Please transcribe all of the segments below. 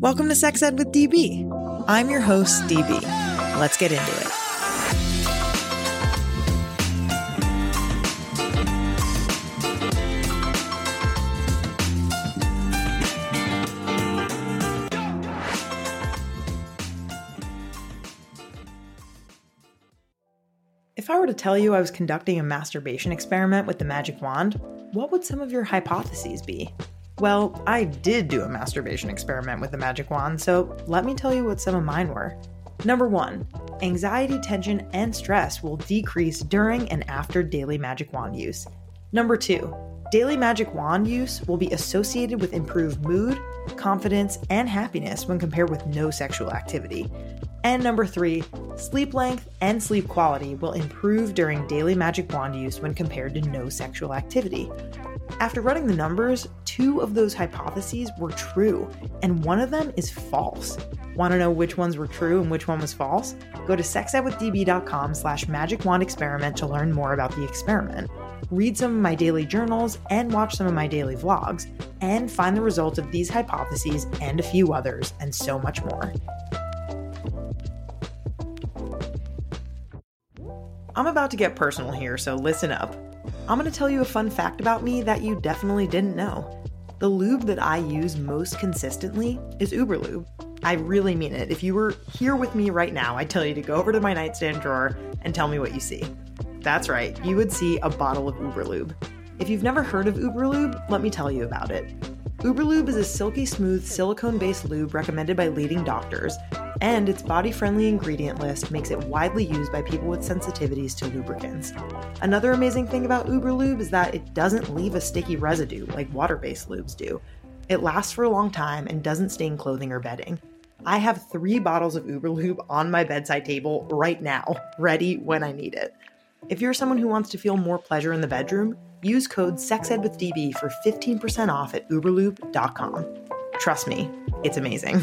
Welcome to Sex Ed with DB. I'm your host, DB. Let's get into it. If I were to tell you I was conducting a masturbation experiment with the magic wand, what would some of your hypotheses be? Well, I did do a masturbation experiment with the magic wand, so let me tell you what some of mine were. Number one, anxiety, tension, and stress will decrease during and after daily magic wand use. Number two, daily magic wand use will be associated with improved mood, confidence, and happiness when compared with no sexual activity. And number three, sleep length and sleep quality will improve during daily magic wand use when compared to no sexual activity. After running the numbers, two of those hypotheses were true, and one of them is false. Want to know which ones were true and which one was false? Go to sexedwithdb.com slash magic wand experiment to learn more about the experiment. Read some of my daily journals and watch some of my daily vlogs, and find the results of these hypotheses and a few others, and so much more. I'm about to get personal here, so listen up. I'm going to tell you a fun fact about me that you definitely didn't know. The lube that I use most consistently is Uberlube. I really mean it. If you were here with me right now, I'd tell you to go over to my nightstand drawer and tell me what you see. That's right, you would see a bottle of Uberlube. If you've never heard of Uberlube, let me tell you about it. Uberlube is a silky smooth silicone based lube recommended by leading doctors, and its body friendly ingredient list makes it widely used by people with sensitivities to lubricants. Another amazing thing about Uberlube is that it doesn't leave a sticky residue like water based lubes do. It lasts for a long time and doesn't stain clothing or bedding. I have three bottles of Uberlube on my bedside table right now, ready when I need it. If you're someone who wants to feel more pleasure in the bedroom, use code SEXEDWITHDB for 15% off at uberlube.com. Trust me, it's amazing.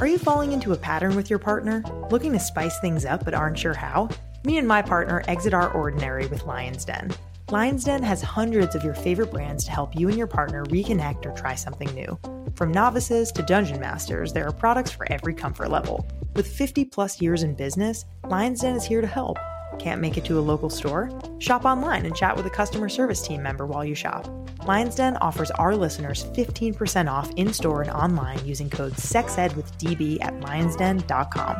Are you falling into a pattern with your partner? Looking to spice things up but aren't sure how? Me and my partner exit our ordinary with Lion's Den. Lion's Den has hundreds of your favorite brands to help you and your partner reconnect or try something new. From novices to dungeon masters, there are products for every comfort level. With 50 plus years in business, Lion's Den is here to help. Can't make it to a local store? Shop online and chat with a customer service team member while you shop. Lion's Den offers our listeners 15% off in store and online using code SEXEDWITHDB at lionsden.com.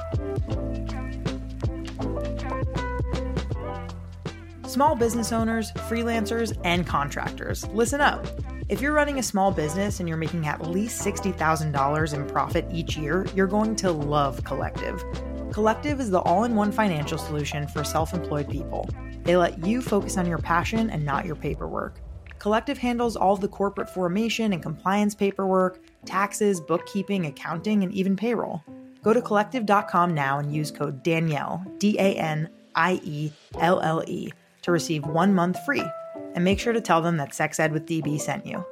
Small business owners, freelancers, and contractors, listen up. If you're running a small business and you're making at least $60,000 in profit each year, you're going to love Collective. Collective is the all in one financial solution for self employed people. They let you focus on your passion and not your paperwork. Collective handles all the corporate formation and compliance paperwork, taxes, bookkeeping, accounting, and even payroll. Go to collective.com now and use code Danielle, D A N I E L L E, to receive one month free. And make sure to tell them that Sex Ed with DB sent you.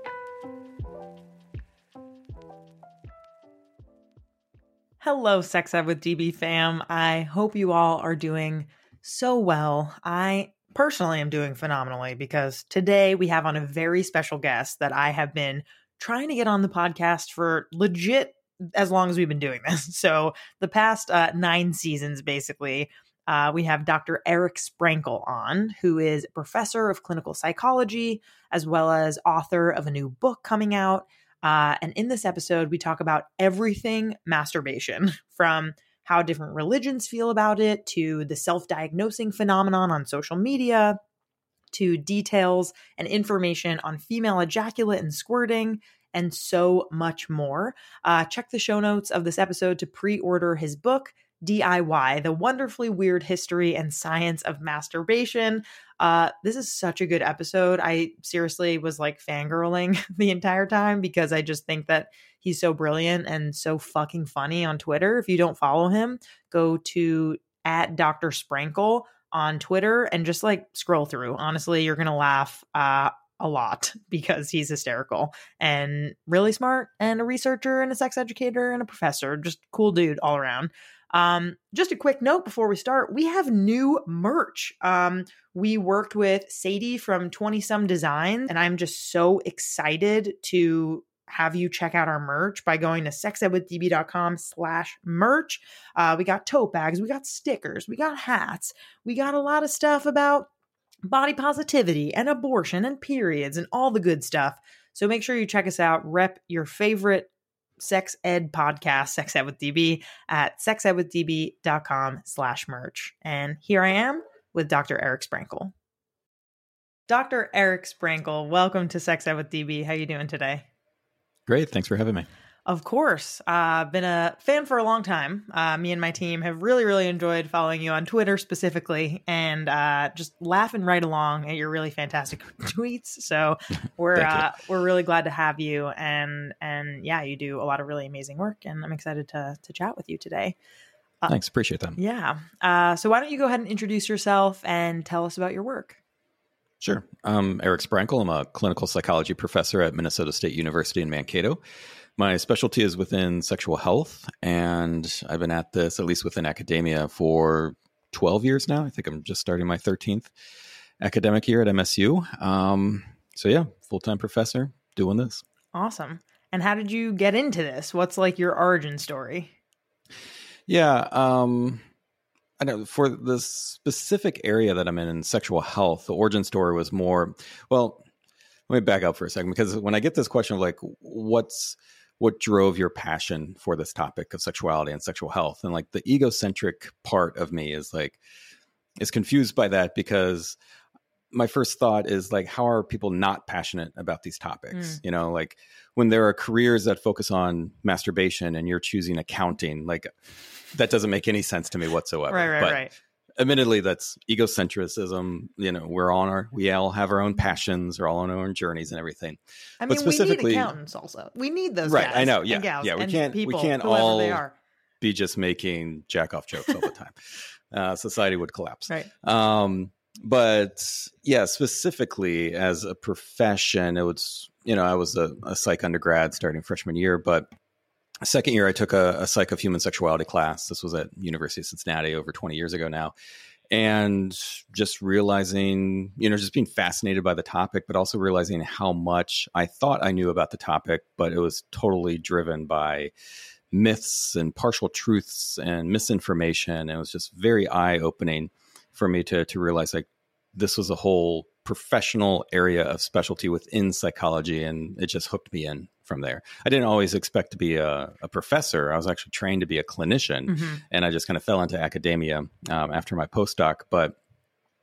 Hello, Sex Ed with DB fam. I hope you all are doing so well. I personally am doing phenomenally because today we have on a very special guest that I have been trying to get on the podcast for legit as long as we've been doing this. So, the past uh, nine seasons, basically, uh, we have Dr. Eric Sprankle on, who is professor of clinical psychology, as well as author of a new book coming out. Uh, and in this episode, we talk about everything masturbation from how different religions feel about it to the self diagnosing phenomenon on social media to details and information on female ejaculate and squirting and so much more. Uh, check the show notes of this episode to pre order his book. DIY, the wonderfully weird history and science of masturbation. Uh, this is such a good episode. I seriously was like fangirling the entire time because I just think that he's so brilliant and so fucking funny on Twitter. If you don't follow him, go to at Dr. Sprankle on Twitter and just like scroll through. Honestly, you're gonna laugh uh, a lot because he's hysterical and really smart and a researcher and a sex educator and a professor. Just cool dude all around. Um, just a quick note before we start we have new merch. Um, we worked with Sadie from 20 Some Designs, and I'm just so excited to have you check out our merch by going to sexedwithdb.com slash merch. Uh, we got tote bags, we got stickers, we got hats, we got a lot of stuff about body positivity and abortion and periods and all the good stuff. So make sure you check us out. Rep your favorite sex ed podcast, Sex Ed with DB, at sexedwithdb.com slash merch. And here I am with Dr. Eric Sprankle. Dr. Eric Sprankle, welcome to Sex Ed with DB. How you doing today? Great. Thanks for having me. Of course. I've uh, been a fan for a long time. Uh, me and my team have really, really enjoyed following you on Twitter specifically and uh, just laughing right along at your really fantastic tweets. So we're uh, we're really glad to have you and and yeah, you do a lot of really amazing work and I'm excited to to chat with you today. Uh, Thanks, appreciate that. Yeah. Uh, so why don't you go ahead and introduce yourself and tell us about your work? Sure. I'm Eric Sprankle. I'm a clinical psychology professor at Minnesota State University in Mankato. My specialty is within sexual health, and I've been at this, at least within academia, for 12 years now. I think I'm just starting my 13th academic year at MSU. Um, so, yeah, full time professor doing this. Awesome. And how did you get into this? What's like your origin story? Yeah. Um, I know for the specific area that I'm in in sexual health, the origin story was more well. Let me back up for a second because when I get this question of like, what's what drove your passion for this topic of sexuality and sexual health, and like the egocentric part of me is like is confused by that because my first thought is like how are people not passionate about these topics? Mm. you know like when there are careers that focus on masturbation and you're choosing accounting like that doesn't make any sense to me whatsoever. Right right but right admittedly that's egocentrism you know we're on our we all have our own passions we're all on our own journeys and everything. I mean but specifically, we need accountants also. We need those right i know yeah yeah we can't people, we can't all be just making jack off jokes all the time. Uh, society would collapse. Right. Um but yeah, specifically as a profession, it was you know I was a, a psych undergrad starting freshman year, but second year I took a, a psych of human sexuality class. This was at University of Cincinnati over 20 years ago now, and just realizing you know just being fascinated by the topic, but also realizing how much I thought I knew about the topic, but it was totally driven by myths and partial truths and misinformation. It was just very eye opening for me to to realize like this was a whole professional area of specialty within psychology and it just hooked me in from there i didn't always expect to be a, a professor i was actually trained to be a clinician mm-hmm. and i just kind of fell into academia um, after my postdoc but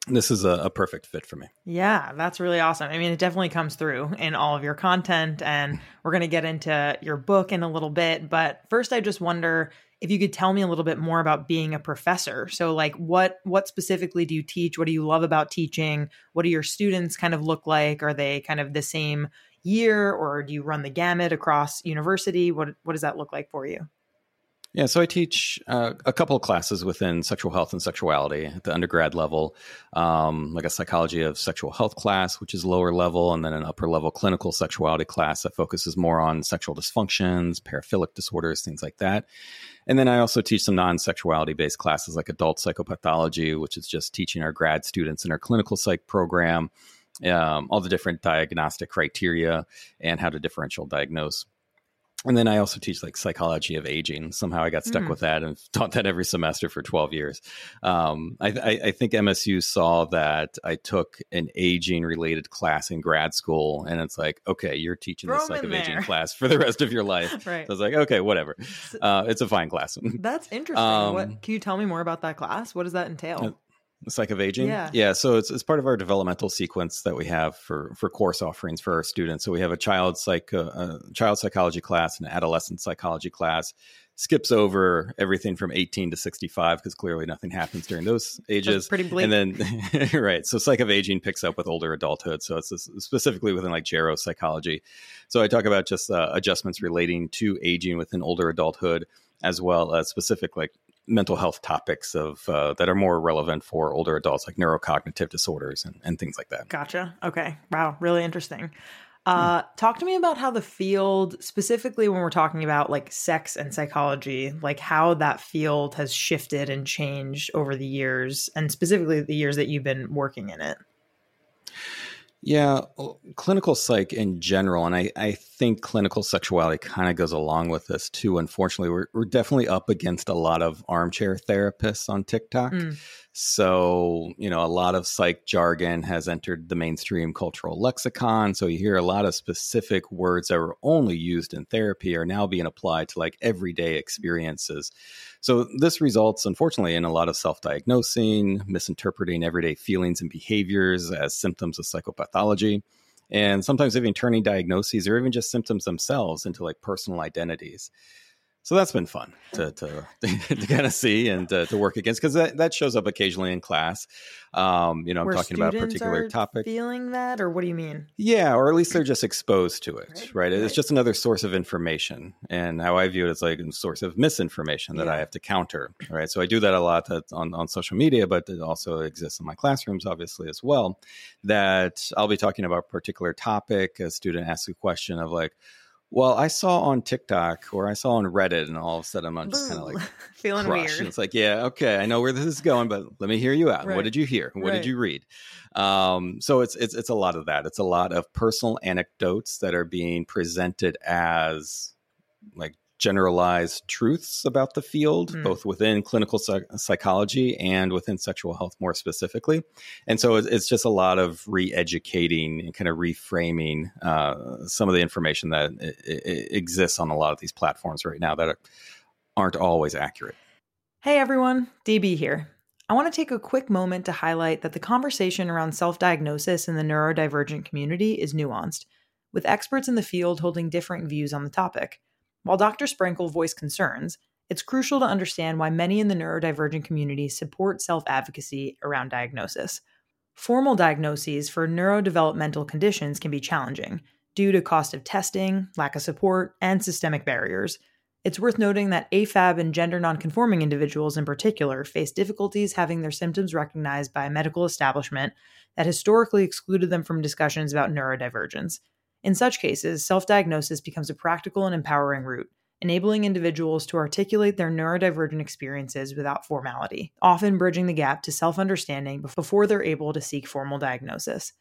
this is a, a, perfect fit for me. Yeah, that's really awesome. I mean, it definitely comes through in all of your content, and we're going to get into your book in a little bit. But first, I just wonder if you could tell me a little bit more about being a professor. So like what what specifically do you teach? What do you love about teaching? What do your students kind of look like? Are they kind of the same year or do you run the gamut across university? What what does that look like for you? Yeah, so I teach uh, a couple of classes within sexual health and sexuality at the undergrad level, um, like a psychology of sexual health class, which is lower level, and then an upper level clinical sexuality class that focuses more on sexual dysfunctions, paraphilic disorders, things like that. And then I also teach some non sexuality based classes like adult psychopathology, which is just teaching our grad students in our clinical psych program um, all the different diagnostic criteria and how to differential diagnose and then I also teach like psychology of aging. Somehow I got stuck mm. with that and taught that every semester for 12 years. Um, I, I, I, think MSU saw that I took an aging related class in grad school, and it's like, okay, you're teaching Throw the psych of there. aging class for the rest of your life. right. So I was like, okay, whatever. Uh, it's a fine class. That's interesting. Um, what can you tell me more about that class? What does that entail? Uh, Psych of Aging. Yeah. Yeah. So it's, it's part of our developmental sequence that we have for, for course offerings for our students. So we have a child psych, uh, a child psychology class, an adolescent psychology class, skips over everything from 18 to 65 because clearly nothing happens during those ages. That's pretty bleak. And then, right. So Psych of Aging picks up with older adulthood. So it's specifically within like gero psychology. So I talk about just uh, adjustments relating to aging within older adulthood as well as specific like mental health topics of uh, that are more relevant for older adults, like neurocognitive disorders and, and things like that. Gotcha. Okay. Wow. Really interesting. Uh, talk to me about how the field, specifically when we're talking about like sex and psychology, like how that field has shifted and changed over the years, and specifically the years that you've been working in it. Yeah, clinical psych in general, and I, I think clinical sexuality kind of goes along with this too. Unfortunately, we're, we're definitely up against a lot of armchair therapists on TikTok. Mm. So, you know, a lot of psych jargon has entered the mainstream cultural lexicon. So you hear a lot of specific words that were only used in therapy are now being applied to like everyday experiences. So this results, unfortunately, in a lot of self diagnosing, misinterpreting everyday feelings and behaviors as symptoms of psychopathology and sometimes even turning diagnoses or even just symptoms themselves into like personal identities so that's been fun to to, to kind of see and to, to work against because that, that shows up occasionally in class. Um, you know, I'm Where talking about a particular topic. Feeling that, or what do you mean? Yeah, or at least they're just exposed to it, right? right? It's just another source of information, and how I view it is like a source of misinformation that yeah. I have to counter, right? So I do that a lot on on social media, but it also exists in my classrooms, obviously as well. That I'll be talking about a particular topic. A student asks a question of like well, I saw on TikTok or I saw on Reddit, and all of a sudden I'm just kind of like feeling crushed. weird. And it's like, yeah, okay, I know where this is going, but let me hear you out. Right. What did you hear? What right. did you read? Um, so it's it's it's a lot of that. It's a lot of personal anecdotes that are being presented as like generalized truths about the field, mm. both within clinical psych- psychology and within sexual health more specifically. And so it's just a lot of re educating and kind of reframing uh, some of the information that it, it exists on a lot of these platforms right now that aren't always accurate. Hey everyone, DB here. I want to take a quick moment to highlight that the conversation around self diagnosis in the neurodivergent community is nuanced, with experts in the field holding different views on the topic. While Dr. Sprankle voiced concerns, it's crucial to understand why many in the neurodivergent community support self advocacy around diagnosis. Formal diagnoses for neurodevelopmental conditions can be challenging due to cost of testing, lack of support, and systemic barriers. It's worth noting that AFAB and gender nonconforming individuals in particular face difficulties having their symptoms recognized by a medical establishment that historically excluded them from discussions about neurodivergence. In such cases, self diagnosis becomes a practical and empowering route, enabling individuals to articulate their neurodivergent experiences without formality, often bridging the gap to self understanding before they're able to seek formal diagnosis.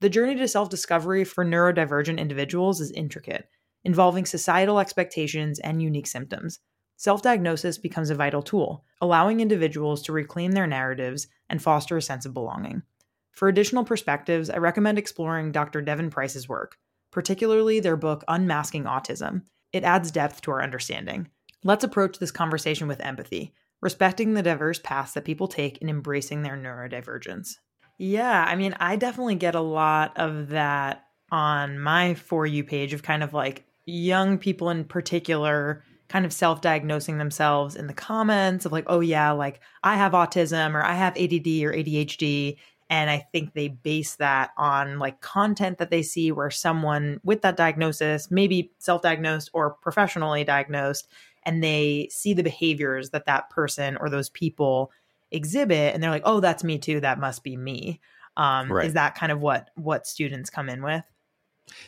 The journey to self discovery for neurodivergent individuals is intricate, involving societal expectations and unique symptoms. Self diagnosis becomes a vital tool, allowing individuals to reclaim their narratives and foster a sense of belonging. For additional perspectives, I recommend exploring Dr. Devon Price's work, particularly their book Unmasking Autism. It adds depth to our understanding. Let's approach this conversation with empathy, respecting the diverse paths that people take in embracing their neurodivergence. Yeah, I mean, I definitely get a lot of that on my For You page of kind of like young people in particular kind of self diagnosing themselves in the comments of like, oh, yeah, like I have autism or I have ADD or ADHD and i think they base that on like content that they see where someone with that diagnosis maybe self-diagnosed or professionally diagnosed and they see the behaviors that that person or those people exhibit and they're like oh that's me too that must be me um, right. is that kind of what what students come in with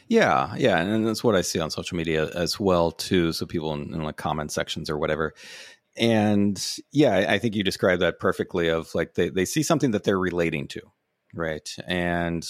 yeah, yeah, and that's what I see on social media as well too. So people in, in like comment sections or whatever, and yeah, I think you described that perfectly. Of like they they see something that they're relating to, right? And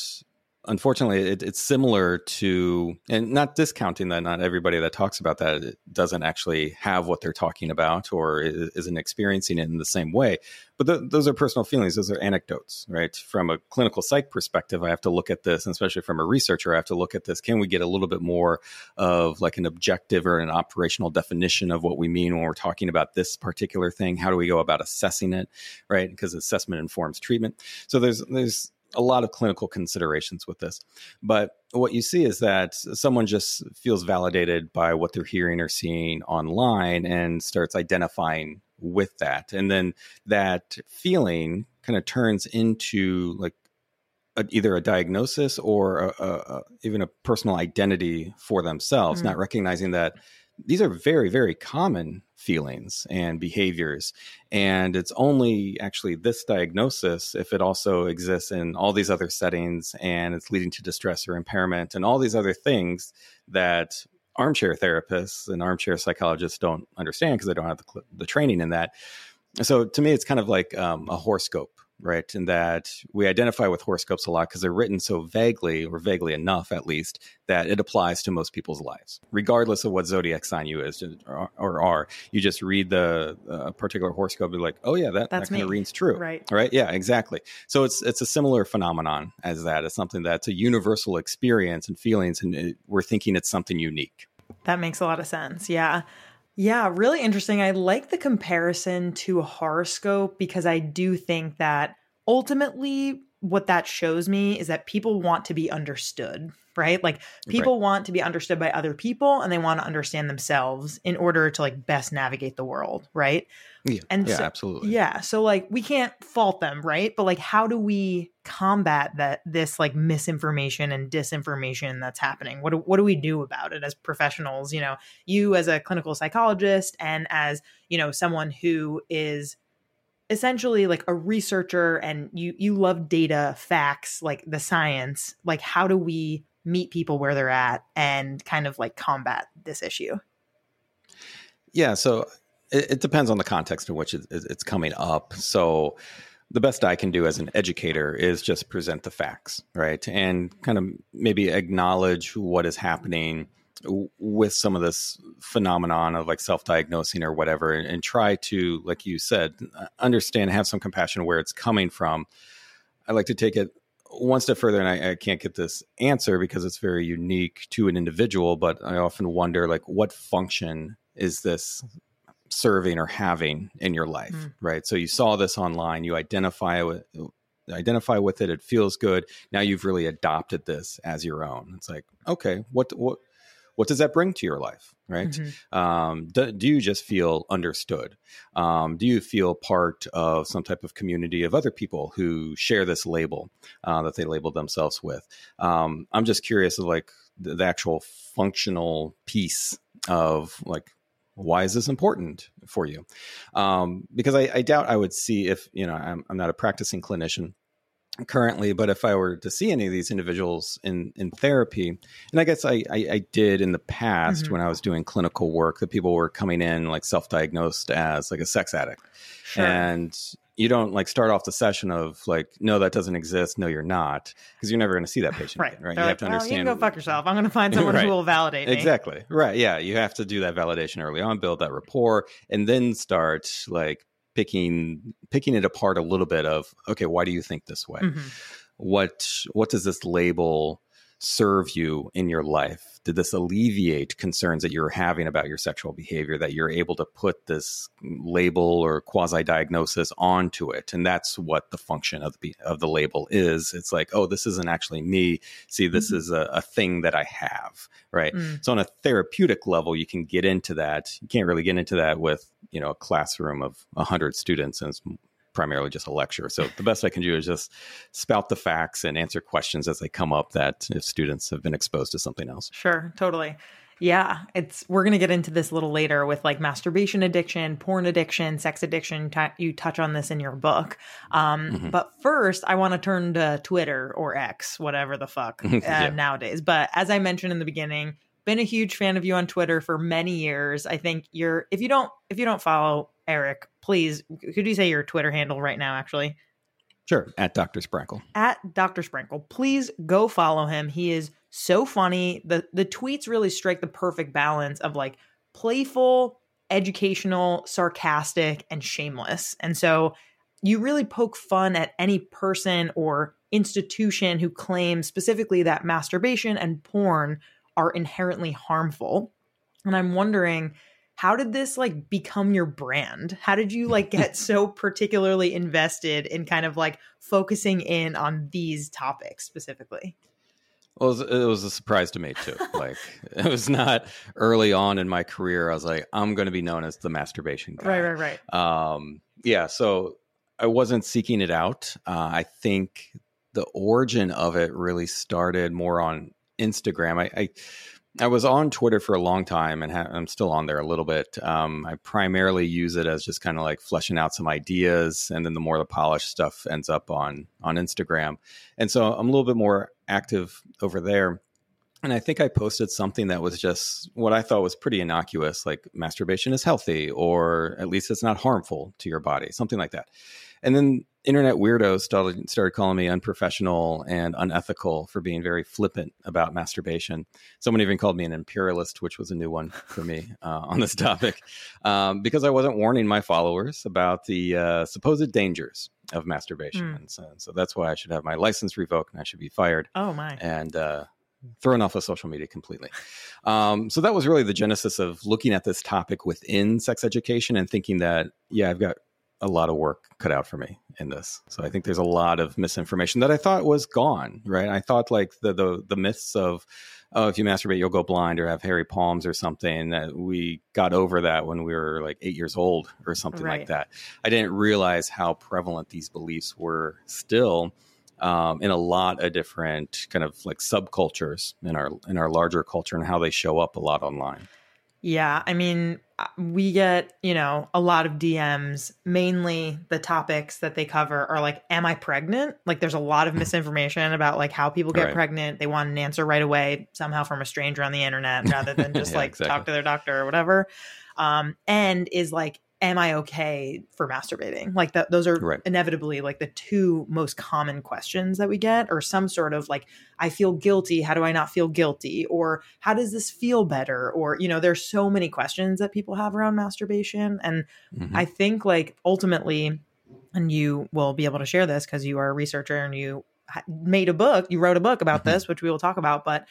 unfortunately, it, it's similar to, and not discounting that not everybody that talks about that doesn't actually have what they're talking about or isn't experiencing it in the same way. But th- those are personal feelings; those are anecdotes, right? From a clinical psych perspective, I have to look at this, and especially from a researcher, I have to look at this. Can we get a little bit more of like an objective or an operational definition of what we mean when we're talking about this particular thing? How do we go about assessing it, right? Because assessment informs treatment. So there's there's a lot of clinical considerations with this. But what you see is that someone just feels validated by what they're hearing or seeing online and starts identifying with that. And then that feeling kind of turns into like a, either a diagnosis or a, a, even a personal identity for themselves, mm-hmm. not recognizing that these are very, very common feelings and behaviors. And it's only actually this diagnosis if it also exists in all these other settings and it's leading to distress or impairment and all these other things that armchair therapists and armchair psychologists don't understand because they don't have the, the, training in that. So to me, it's kind of like um, a horoscope right? And that we identify with horoscopes a lot because they're written so vaguely, or vaguely enough at least, that it applies to most people's lives, regardless of what zodiac sign you is or, or are. You just read the uh, particular horoscope, and be like, oh yeah, that, that kind of rings true, right? Right? Yeah, exactly. So it's it's a similar phenomenon as that. It's something that's a universal experience and feelings, and it, we're thinking it's something unique. That makes a lot of sense. Yeah. Yeah, really interesting. I like the comparison to a horoscope because I do think that ultimately what that shows me is that people want to be understood, right? Like people right. want to be understood by other people and they want to understand themselves in order to like best navigate the world, right? Yeah, and yeah, so, absolutely. Yeah, so like we can't fault them, right? But like how do we combat that this like misinformation and disinformation that's happening? What do, what do we do about it as professionals, you know, you as a clinical psychologist and as, you know, someone who is essentially like a researcher and you you love data, facts, like the science, like how do we meet people where they're at and kind of like combat this issue? Yeah, so it, it depends on the context in which it, it's coming up. So the best I can do as an educator is just present the facts, right? And kind of maybe acknowledge what is happening with some of this phenomenon of like self-diagnosing or whatever and, and, try to like you said understand have some compassion where it's coming from i like to take it one step further and I, I, can't get this answer because it's very unique to an individual but i often wonder like what function is this serving or having in your life mm. right? So you saw this online you identify with identify with it it feels good. Now you've really adopted this as your own. It's like okay what what what does that bring to your life right? Mm-hmm. um, do, do, you just feel understood? Um, do you feel part of some type of community of other people who share this label uh, that they label themselves with? Um, i'm just curious of like the, the actual functional piece of like why is this important for you um, because I, I, doubt i would see if you know I'm, I'm, not a practicing clinician currently but if i were to see any of these individuals in in therapy and i guess i i, I did in the past mm-hmm. when i was doing clinical work that people were coming in like self-diagnosed as like a sex addict sure. and you don't like start off the session of like no that doesn't exist. No you're not. Because you're never going to see that patient right. again, right? They're you like, have to understand you can go fuck yourself. I'm going to find someone right. who will validate me. Exactly. Right. Yeah. You have to do that validation early on build that rapport and then start like picking picking it apart a little bit of okay why do you think this way? Mm-hmm. what what does this label serve you in your life? Did this alleviate concerns that you're having about your sexual behavior that you're able to put this label or quasi diagnosis onto it? And that's what the function of the of the label is. It's like, oh, this isn't actually me. See, this mm-hmm. is a, a, thing that I have, right? Mm. So on a therapeutic level, you can get into that. You can't really get into that with you know a classroom of hundred students and primarily just a lecture. So the best I can do is just spout the facts and answer questions as they come up that if students have been exposed to something else. Sure, totally. Yeah, it's we're going to get into this a little later with like masturbation addiction, porn addiction, sex addiction. T- you touch on this in your book. Um, mm-hmm. But first, I want to turn to Twitter or X, whatever the fuck uh, yeah. nowadays. But as I mentioned in the beginning, been a huge fan of you on Twitter for many years. I think you're if you don't if you don't follow Eric, please could you say your Twitter handle right now actually? Sure, at Dr. Sprankle. At Dr. Sprankle. Please go follow him. He is so funny. The the tweets really strike the perfect balance of like playful, educational, sarcastic, and shameless. And so you really poke fun at any person or institution who claims specifically that masturbation and porn are inherently harmful. And I'm wondering how did this like become your brand how did you like get so particularly invested in kind of like focusing in on these topics specifically well, it was, it was, a surprise to me too. Like it was not early on in my career. I was like, I'm going to be known as the masturbation guy. Right, right, right. Um, yeah. So I wasn't seeking it out. Uh, I think the origin of it really started more on Instagram. I, I I was on Twitter for a long time, and ha- I'm still on there a little bit. Um, I primarily use it as just kind of like fleshing out some ideas, and then the more the polished stuff ends up on on Instagram. And so I'm a little bit more active over there. And I think I posted something that was just what I thought was pretty innocuous, like masturbation is healthy, or at least it's not harmful to your body, something like that. And then internet weirdos started started calling me unprofessional and unethical for being very flippant about masturbation. Someone even called me an imperialist, which was a new one for me uh, on this topic, um, because I wasn't warning my followers about the uh, supposed dangers of masturbation, mm. and so, so, that's why I should have my license revoked and I should be fired. Oh my! And uh, thrown off of social media completely. Um, so that was really the genesis of looking at this topic within sex education and thinking that, yeah, I've got a lot of work cut out for me in this. So I think there's a lot of misinformation that I thought was gone, right? I thought like the the, the myths of oh, if you masturbate, you'll go blind or have hairy palms or something. That we got over that when we were like eight years old or something right. like that. I didn't realize how prevalent these beliefs were still um, in a lot of different kind of like subcultures in our in our larger culture and how they show up a lot online. Yeah, I mean, we get, you know, a lot of DMs. Mainly the topics that they cover are like, Am I pregnant? Like, there's a lot of misinformation about like how people get right. pregnant. They want an answer right away, somehow from a stranger on the internet rather than just yeah, like exactly. talk to their doctor or whatever. Um, and is like, am I okay for masturbating? Like that, those are right. inevitably like the two most common questions that we get, or some sort of like, I feel guilty. How do I not feel guilty? Or how does this feel better? Or, you know, there's so many questions that people have around masturbation. And mm-hmm. I think like ultimately, and you will be able to share this because you are a researcher and you made a book, you wrote a book about mm-hmm. this, which we will talk about, but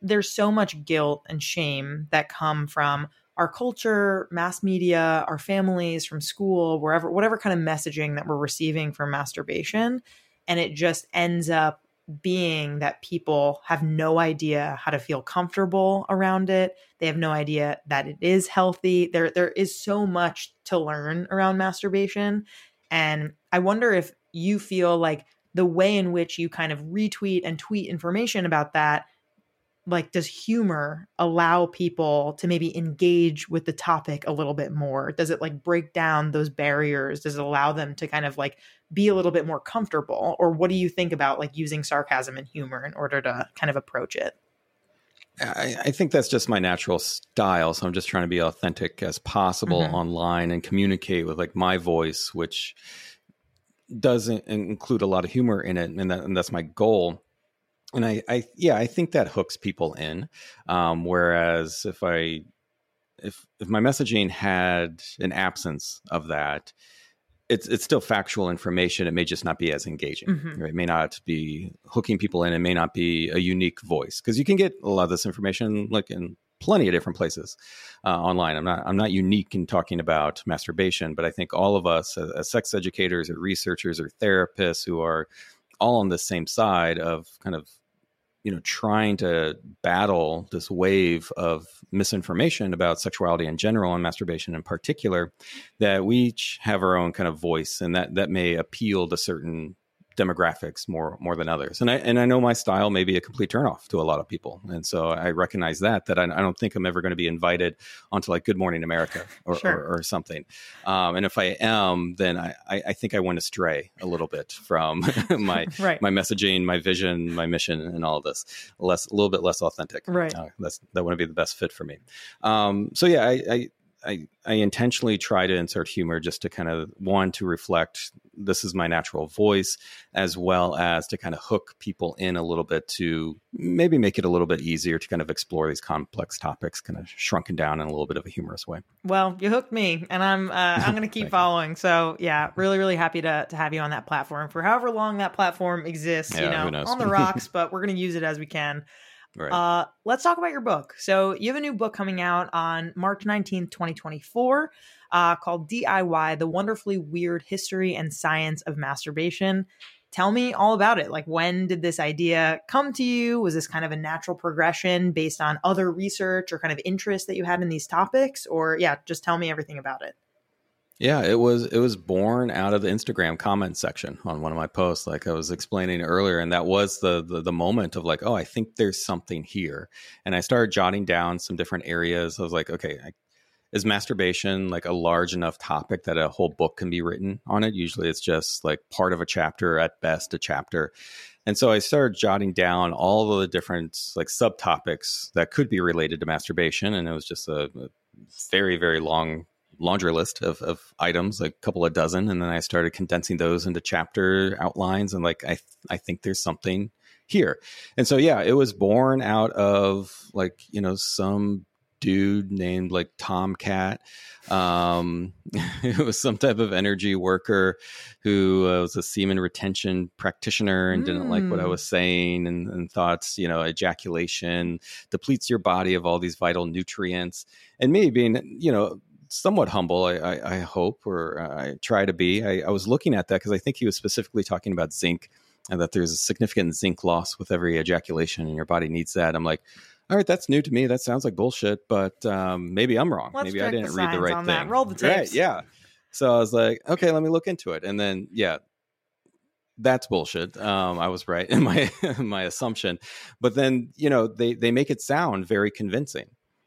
there's so much guilt and shame that come from our culture, mass media, our families, from school, wherever, whatever kind of messaging that we're receiving from masturbation. And it just ends up being that people have no idea how to feel comfortable around it. They have no idea that it is healthy. There, there is so much to learn around masturbation. And I wonder if you feel like the way in which you kind of retweet and tweet information about that like does humor allow people to maybe engage with the topic a little bit more? Does it like break down those barriers? Does it allow them to kind of like be a little bit more comfortable? Or what do you think about like using sarcasm and humor in order to kind of approach it? I, I think that's just my natural style so i'm just trying to be authentic as possible mm-hmm. online and communicate with like my voice which doesn't include a lot of humor in it and, that, and that's my goal and I, I yeah i think that hooks people in um, whereas if i if if my messaging had an absence of that it's it's still factual information. It may just not be as engaging. Mm-hmm. it may not be hooking people in. It may not be a unique voice because you can get a lot of this information like in plenty of different places uh, online. I'm not i'm not unique in talking about masturbation but i think all of us as, as sex educators or researchers or therapists who are all on the same side of kind of you know trying to battle this wave of misinformation about sexuality in general and masturbation in particular that we each have our own kind of voice and that that may appeal to certain demographics more more than others. And I and I know my style may be a complete turnoff to a lot of people, and so I recognize that. That I, I don't think I'm ever going to be invited onto like Good Morning America or, sure. or, or, something. Um, and if I am, then I, I think I went astray a little bit from my right. my messaging, my vision, my mission, and all of this. Less a little bit less authentic. Right. Uh, that's that wouldn't be the best fit for me. Um, so yeah, I, I I, I intentionally try to insert humor just to kind of one to reflect this is my natural voice as well as to kind of hook people in a little bit to maybe make it a little bit easier to kind of explore these complex topics kind of shrunken down in a little bit of a humorous way. Well you hooked me and i'm uh, i'm going to keep following. So yeah really really happy to, to have you on that platform. For however long that platform exists yeah, you know on the rocks but we're going to use it as we can Right. Uh, let's talk about your book. So, you have a new book coming out on March 19th, 2024, uh, called DIY The Wonderfully Weird History and Science of Masturbation. Tell me all about it. Like, when did this idea come to you? Was this kind of a natural progression based on other research or kind of interest that you had in these topics? Or, yeah, just tell me everything about it. Yeah, it was it was born out of the Instagram comment section on one of my posts, like I was explaining earlier, and that was the, the the moment of like, oh, I think there's something here, and I started jotting down some different areas. I was like, okay, I, is masturbation like a large enough topic that a whole book can be written on it? Usually, it's just like part of a chapter, at best, a chapter. And so I started jotting down all the different like subtopics that could be related to masturbation, and it was just a, a very very long laundry list of, of items, a couple of dozen, and then I started condensing those into chapter outlines, and like I I think there's something here, and so yeah, it was born out of like you know some dude named like Tomcat. Um, it was some type of energy worker who uh, was a semen retention practitioner and mm. didn't like what I hmm. was saying and, and thought, you know, ejaculation depletes your body of all these vital nutrients. And me being, you know, somewhat humble, I, I, I hope, or I try to be. I, I was looking at that because I think he was specifically talking about zinc and that there's a significant zinc loss with every ejaculation and your body needs that. I'm like, all right, that's new to me. That sounds like bullshit, but um, maybe I'm wrong. Let's maybe I didn't the read the right thing. That. Roll the tapes. Right, yeah. So I was like, okay, let me look into it. And then, yeah, that's bullshit. Um, I was right in my my assumption, but then you know they they make it sound very convincing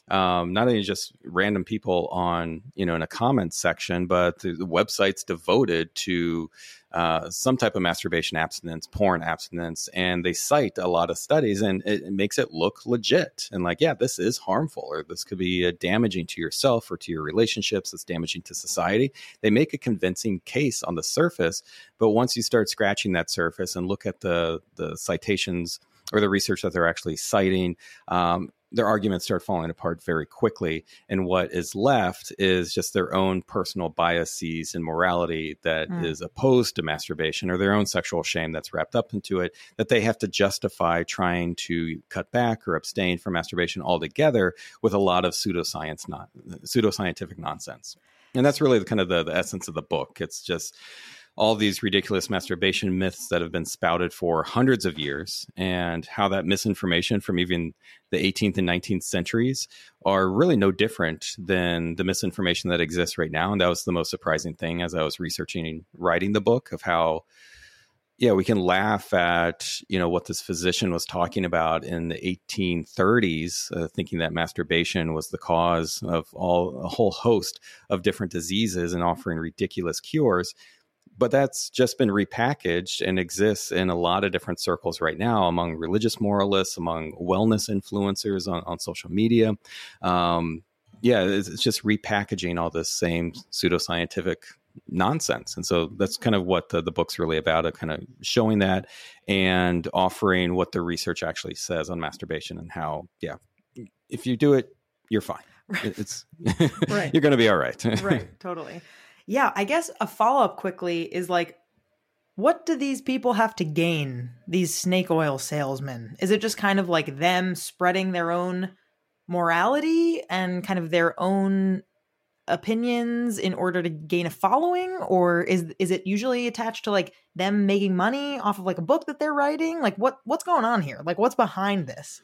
um, not only just random people on you know in a comments section, but the, the websites devoted to uh, some type of masturbation abstinence, porn abstinence, and they cite a lot of studies, and it, it, makes it look legit and like, yeah, this is harmful, or this could be uh, damaging to yourself or to your relationships. It's damaging to society. They make a convincing case on the surface, but once you start scratching that surface and look at the the citations or the research that they're actually citing, um, their arguments start falling apart very quickly. And what is left is just their own personal biases and morality that mm. is opposed to masturbation or their own sexual shame that's wrapped up into it that they have to justify trying to cut back or abstain from masturbation altogether with a lot of pseudoscience, not pseudoscientific nonsense. And that's really the, kind of the, the essence of the book. It's just all these ridiculous masturbation myths that have been spouted for hundreds of years and how that misinformation from even the 18th and 19th centuries are really no different than the misinformation that exists right now. And that was the most surprising thing as i was researching and writing the book of how yeah we can laugh at you know what this physician was talking about in the 1830s uh, thinking that masturbation was the cause of all a whole host of different diseases and offering ridiculous cures but that's just been repackaged and exists in a lot of different circles right now among religious moralists, among wellness influencers on, on social media. Um, yeah, it's, it's, just repackaging all this same pseudoscientific nonsense. And so that's kind of what the, the book's really about, of kind of showing that and offering what the research actually says on masturbation and how, yeah, if you do it, you're fine. Right. It's right. you're going to be all right. right. Totally. Yeah, I guess a follow up quickly is like, what do these people have to gain, these snake oil salesmen? Is it just kind of like them spreading their own morality and kind of their own opinions in order to gain a following or is is it usually attached to like them making money off of like a book that they're writing like what what's going on here like what's behind this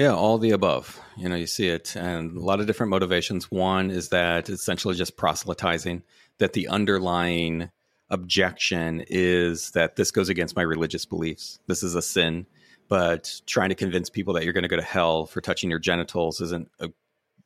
yeah, all the above. You know, you see it, and a lot of different motivations. One is that essentially just proselytizing, that the underlying objection is that this goes against my religious beliefs. This is a sin. But trying to convince people that you're going to go to hell for touching your genitals isn't a,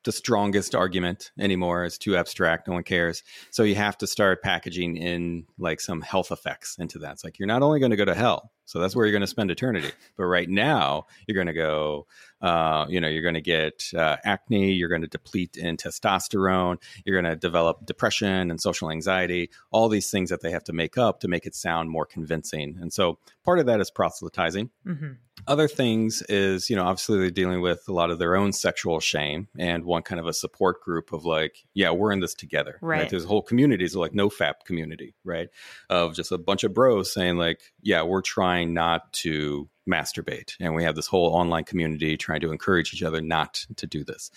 the strongest argument anymore. It's too abstract. No one cares. So you have to start packaging in like some health effects into that. It's like you're not only going to go to hell, so that's where you're going to spend eternity. But right now, you're going to go, uh, you know, you're going to get uh, acne, you're going to deplete in testosterone, you're going to develop depression and social anxiety, all these things that they have to make up to make it sound more convincing. And so part of that is proselytizing. Mm-hmm. Other things is, you know, obviously they're dealing with a lot of their own sexual shame and one kind of a support group of like, yeah, we're in this together. Right. right? There's whole communities like NoFap community, right? Of just a bunch of bros saying like, yeah, we're trying not to masturbate and we have this whole online community trying to encourage each other not to do this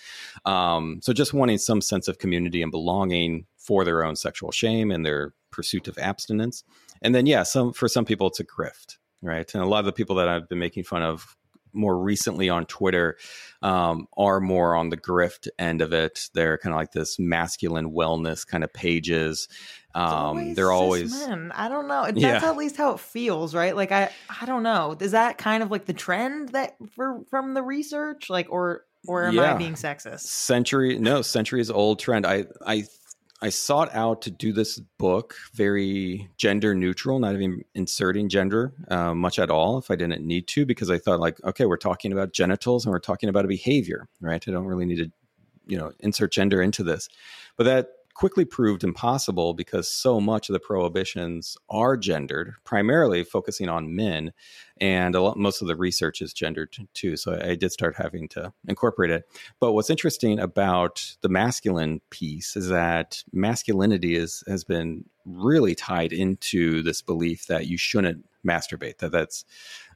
um, so just wanting some sense of community and belonging for their own sexual shame and their pursuit of abstinence and then yeah some for some people it's a grift right and a lot of the people that i've been making fun of more recently on Twitter um, are more on the grift end of it. They're kind of like this masculine wellness kind of pages. Um, they're always men. I don't know. That's yeah. at least how it feels, right? Like I, I don't know. Is that kind of like the trend that for from the research, like, or or am yeah. I being sexist? Century, no, centuries old trend. I, I I sought out to do this book very gender neutral, not even inserting gender uh, much at all if I didn't need to, because I thought like, okay, we're talking about genitals and we're talking about a behavior, right? I don't really need to, you know, insert gender into this, but that quickly proved impossible because so much of the prohibitions are gendered, primarily focusing on men, and a lot, most of the research is gendered too. So I did start having to incorporate it. But what's interesting about the masculine piece is that masculinity is has been really tied into this belief that you shouldn't masturbate, that that's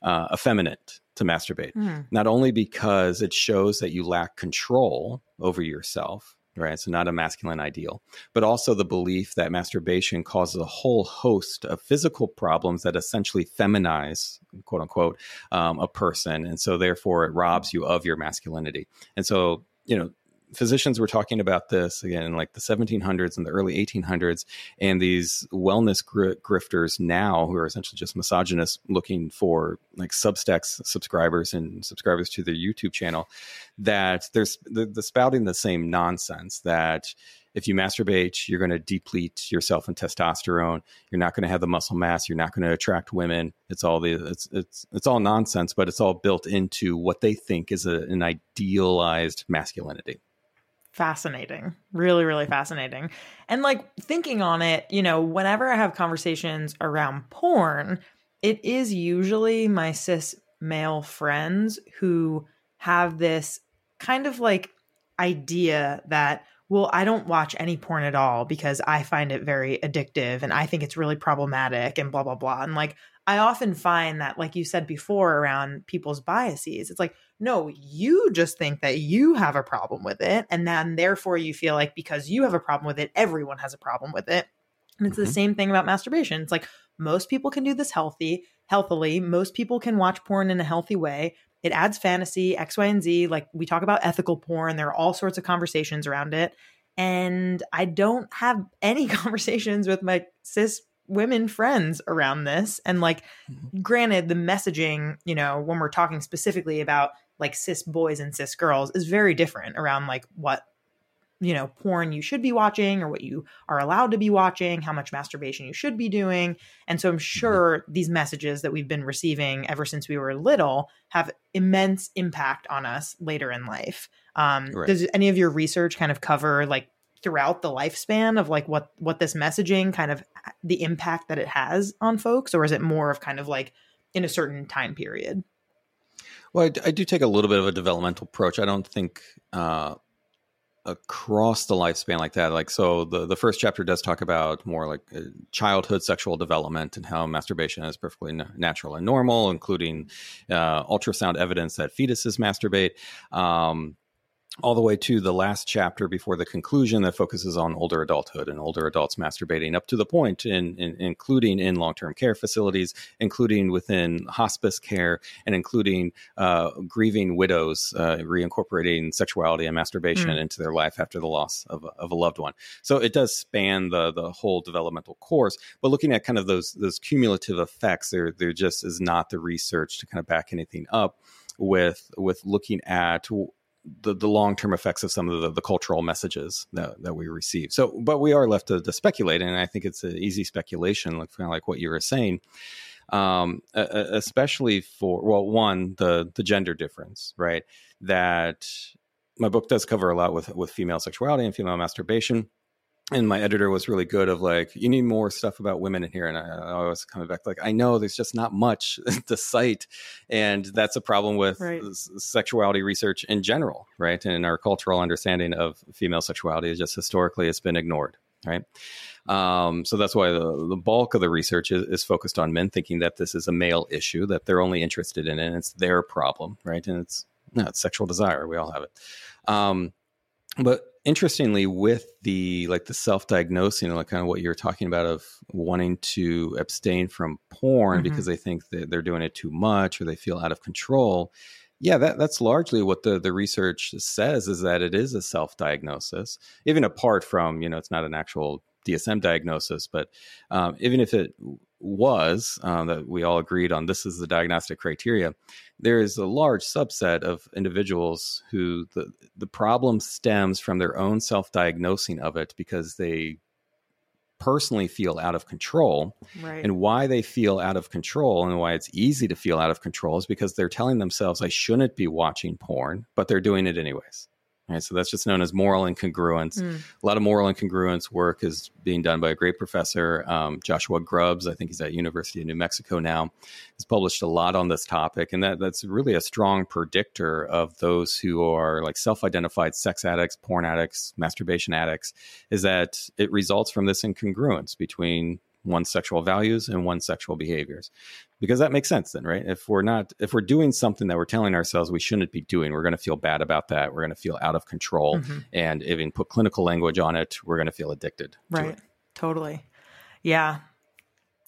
uh, effeminate to masturbate. Mm. Not only because it shows that you lack control over yourself, right? So, not a masculine ideal, but also the belief that masturbation causes a whole host of physical problems that essentially feminize, quote unquote, um, a person. And so, therefore, it robs you of your masculinity. And so, you know, physicians were talking about this again in like the 1700s and the early 1800s and these wellness gr- grifters now who are essentially just misogynists looking for like substacks subscribers and subscribers to their youtube channel that there's the, the spouting the same nonsense that if you masturbate, you're going to deplete yourself in testosterone. You're not going to have the muscle mass. You're not going to attract women. It's all the it's it's it's all nonsense, but it's all built into what they think is a, an idealized masculinity fascinating. Really, really fascinating. And like thinking on it, you know, whenever I have conversations around porn, it is usually my cis male friends who have this kind of like idea that well, I don't watch any porn at all because I find it very addictive and I think it's really problematic and blah, blah, blah. And like, I often find that, like you said before, around people's biases, it's like, no, you just think that you have a problem with it. And then therefore you feel like because you have a problem with it, everyone has a problem with it. And it's mm-hmm. the same thing about masturbation. It's like most people can do this healthy, healthily. Most people can watch porn in a healthy way. It adds fantasy, X, Y, and Z. Like we talk about ethical porn, there are all sorts of conversations around it. And I don't have any conversations with my cis women friends around this. And like, mm-hmm. granted, the messaging, you know, when we're talking specifically about like cis boys and cis girls is very different around like what you know porn you should be watching or what you are allowed to be watching how much masturbation you should be doing and so i'm mm-hmm. sure these messages that we've been receiving ever since we were little have immense impact on us later in life um, right. does any of your research kind of cover like throughout the lifespan of like what what this messaging kind of the impact that it has on folks or is it more of kind of like in a certain time period well, I, I, do take a little bit of a developmental approach. I don't think uh, across the lifespan like that. Like, so the, the first chapter does talk about more like uh, childhood sexual development and how masturbation is perfectly natural and normal, including uh, ultrasound evidence that fetuses masturbate. Um, all the way to the last chapter before the conclusion that focuses on older adulthood and older adults masturbating up to the point in, in including in long-term care facilities including within hospice care and including uh, grieving widows uh, reincorporating sexuality and masturbation mm. into their life after the loss of, of a loved one so it does span the the whole developmental course but looking at kind of those those cumulative effects there there just is not the research to kind of back anything up with with looking at the, the long term effects of some of the, the cultural messages that, that we receive. So, but we are left to, to speculate, and I think it's an easy speculation, like kind of like what you were saying, um, especially for well, one the the gender difference, right? That my book does cover a lot with with female sexuality and female masturbation and my editor was really good of like you need more stuff about women in here and I, I was coming back like i know there's just not much to cite and that's a problem with right. sexuality research in general right? And our cultural understanding of female sexuality is just historically it's been ignored right? Um, so that's why the, the bulk of the research is, is, focused on men thinking that this is a male issue that they're only interested in it and it's their problem right? And it's no, it's sexual desire we all have it. Um, but interestingly with the like the self-diagnosing like kind of what you're talking about of wanting to abstain from porn mm-hmm. because they think that they're doing it too much or they feel out of control Yeah, that, that's largely what the, the research says is that it is a self diagnosis, even apart from, you know, it's not an actual DSM diagnosis, but um, even if it was uh, that we all agreed on this is the diagnostic criteria, there is a large subset of individuals who the, the problem stems from their own self diagnosing of it because they personally feel out of control. Right. And why they feel out of control and why it's easy to feel out of control is because they're telling themselves, I shouldn't be watching porn, but they're doing it anyways. Right, so that's just known as moral incongruence. Mm. A lot of moral incongruence work is being done by a great professor, um, Joshua Grubbs. I think he's at University of New Mexico now. He's published a lot on this topic, and that that's really a strong predictor of those who are like self-identified sex addicts, porn addicts, masturbation addicts. Is that it results from this incongruence between one's sexual values and one's sexual behaviors because that makes sense then right if we're not if we're doing something that we're telling ourselves we shouldn't be doing we're going to feel bad about that we're going to feel out of control mm-hmm. and even put clinical language on it we're going to feel addicted right to totally yeah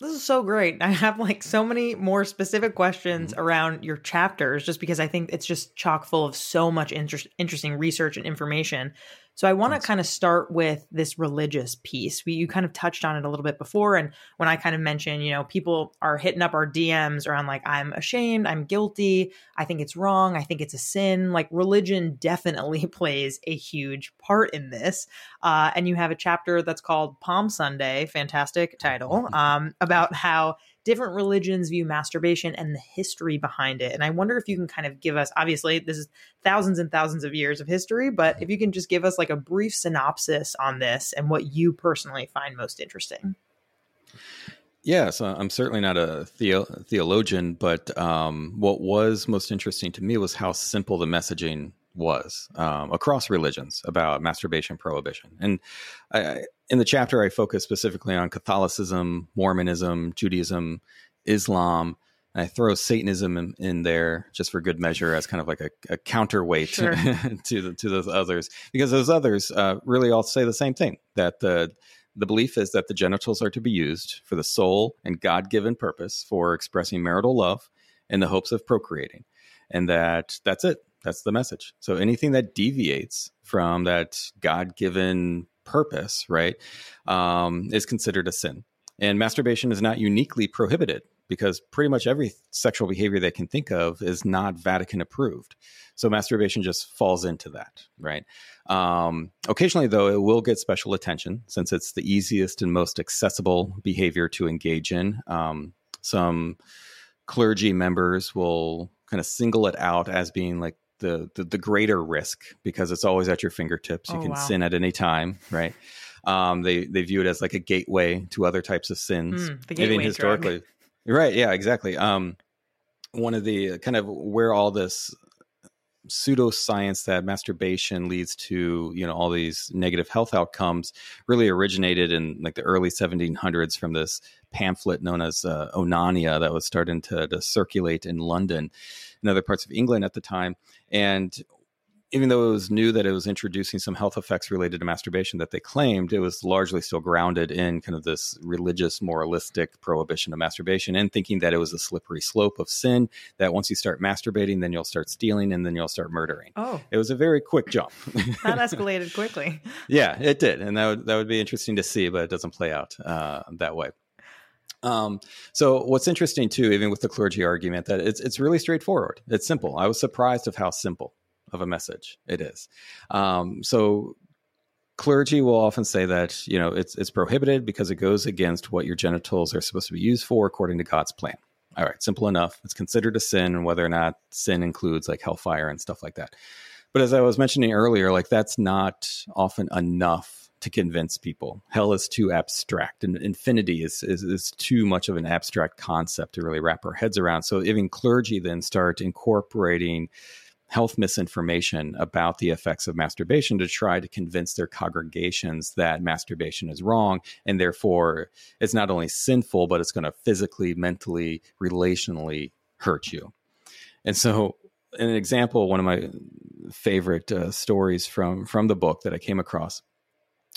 this is so great. I have like so many more specific questions mm-hmm. around your chapters just because I think it's just chock full of so much inter- interesting research and information. So I want to kind of start with this religious piece. We, you kind of touched on it a little bit before. And when I kind of mentioned, you know, people are hitting up our DMs around like, I'm ashamed, I'm guilty, I think it's wrong, I think it's a sin. Like religion definitely plays a huge part in this. Uh, and you have a chapter that's called Palm Sunday, fantastic title, um, about how different religions view masturbation and the history behind it. And I wonder if you can kind of give us, obviously, this is thousands and thousands of years of history, but if you can just give us like a brief synopsis on this and what you personally find most interesting. Yeah, so I'm certainly not a theo- theologian, but um, what was most interesting to me was how simple the messaging was um, across religions about masturbation prohibition. And I, in the chapter, I focus specifically on Catholicism, Mormonism, Judaism, Islam. I throw Satanism in, in, there just for good measure as kind of like a, a counterweight sure. to the, to those others, because those others uh, really all say the same thing that the the belief is that the genitals are to be used for the sole and God given purpose for expressing marital love in the hopes of procreating, and that that's it that's the message. So anything that deviates from that God given purpose, right, um, is considered a sin. And masturbation is not uniquely prohibited because pretty much every sexual behavior they can think of is not Vatican approved. So masturbation just falls into that, right? Um, occasionally, though, it will get special attention since it's the easiest and most accessible behavior to engage in. Um, some clergy members will kind of single it out as being like the, the, the greater risk because it's always at your fingertips. You oh, can wow. sin at any time, right? Um, they they view it as like a gateway to other types of sins, mm, the gateway historically. Drug. Right? Yeah, exactly. Um, one of the kind of where all this pseudoscience that masturbation leads to you know all these negative health outcomes really originated in like the early 1700s from this pamphlet known as uh, onania that was starting to, to circulate in london and other parts of england at the time and even though it was new that it was introducing some health effects related to masturbation that they claimed, it was largely still grounded in kind of this religious, moralistic prohibition of masturbation and thinking that it was a slippery slope of sin, that once you start masturbating, then you'll start stealing and then you'll start murdering. Oh. It was a very quick jump. that escalated quickly. yeah, it did. And that would, that would be interesting to see, but it doesn't play out uh, that way. Um, so what's interesting too, even with the clergy argument, that it's it's really straightforward. It's simple. I was surprised of how simple of a message it is. Um, so clergy will often say that you know it's it's prohibited because it goes against what your genitals are supposed to be used for according to God's plan. All right, simple enough. It's considered a sin, and whether or not sin includes like hellfire and stuff like that. But as I was mentioning earlier, like that's not often enough to convince people. Hell is too abstract, and infinity is, is, is too much of an abstract concept to really wrap our heads around. So even clergy then start incorporating health misinformation about the effects of masturbation to try to convince their congregations that masturbation is wrong and therefore it's not only sinful but it's going to physically mentally relationally hurt you and so an example one of my favorite uh, stories from from the book that i came across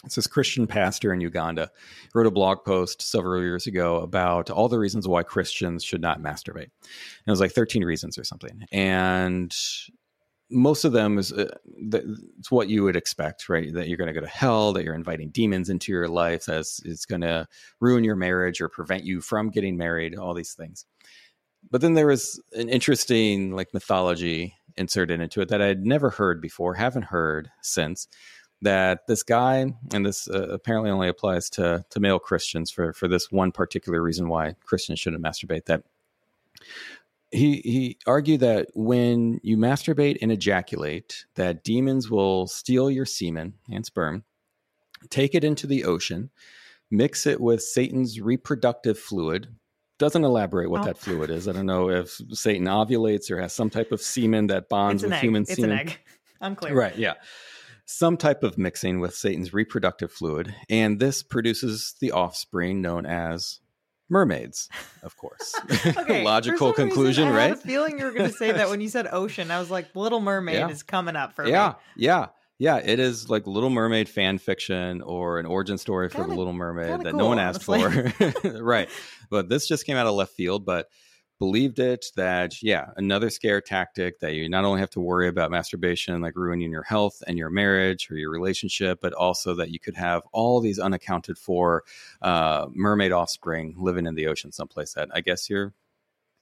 It's this Christian pastor in Uganda wrote a blog post several years ago about all the reasons why Christians should not masturbate. And it was like 13 reasons or something. And most of them is uh, it's what you would expect, right? That you're going to go to hell, that you're inviting demons into your life, that it's going to ruin your marriage or prevent you from getting married, all these things. But then there was an interesting like mythology inserted into it that I'd never heard before, haven't heard since. That this guy, and this uh, apparently only applies to to male Christians for for this one particular reason why Christians shouldn't masturbate. That he he argued that when you masturbate and ejaculate, that demons will steal your semen and sperm, take it into the ocean, mix it with Satan's reproductive fluid. Doesn't elaborate what oh. that fluid is. I don't know if Satan ovulates or has some type of semen that bonds with egg. human it's semen. It's an egg. I'm clear. Right. Yeah. Some type of mixing with Satan's reproductive fluid, and this produces the offspring known as mermaids, of course. okay, Logical conclusion, reason, right? I had a feeling you were going to say that when you said ocean. I was like, Little Mermaid yeah. is coming up for yeah, me. Yeah, yeah, Yeah, it is like Little Mermaid fan fiction or an origin story for kinda, the Little Mermaid that cool, no one asked honestly. for. right, but this just came out of left field, but believed it that yeah another scare tactic that you not only have to worry about masturbation like ruining your health and your marriage or your relationship but also that you could have all these unaccounted for uh, mermaid offspring living in the ocean someplace that i guess you're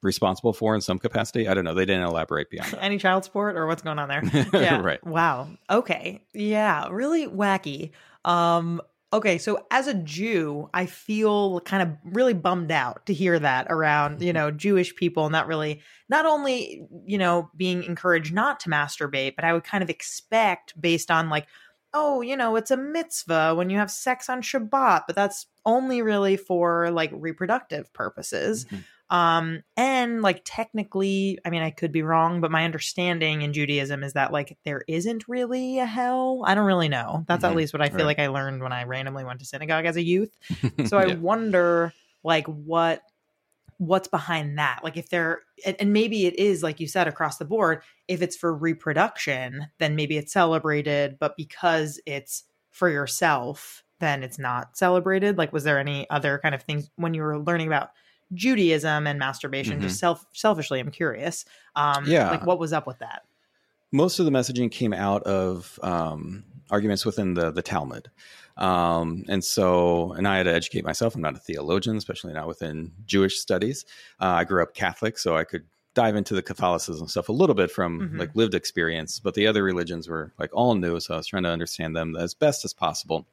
responsible for in some capacity? I don't know. They didn't elaborate beyond any child support or what's going on there? Yeah. Right. Wow. Okay. Yeah. Really wacky. Um Okay, so as a Jew, I feel kind of really bummed out to hear that around, you mm-hmm. know, Jewish people not really not only, you know, being encouraged not to masturbate, but I would kind of expect based on like, oh, you know, it's a mitzvah when you have sex on Shabbat, but that's only really for like reproductive purposes. Mm-hmm. Um, and like technically, I mean, I could be wrong, but my understanding in Judaism is that like there isn't really a hell. I don't really know. That's mm-hmm. at least what I feel right. like I learned when I randomly went to synagogue as a youth. So yeah. I wonder like what what's behind that like if there and maybe it is like you said across the board if it's for reproduction then maybe it's celebrated but because it's for yourself then it's not celebrated like was there any other kind of things when you were learning about Judaism and masturbation. Mm-hmm. Just self selfishly, I'm curious. Um, yeah, like what was up with that? Most of the messaging came out of um, arguments within the the Talmud. Um, and so, and I had to educate myself. I'm not a theologian, especially not within Jewish studies. Uh, I grew up Catholic, so I could dive into the Catholicism stuff a little bit from mm-hmm. like lived experience, but the other religions were like all new. So I was trying to understand them as best as possible.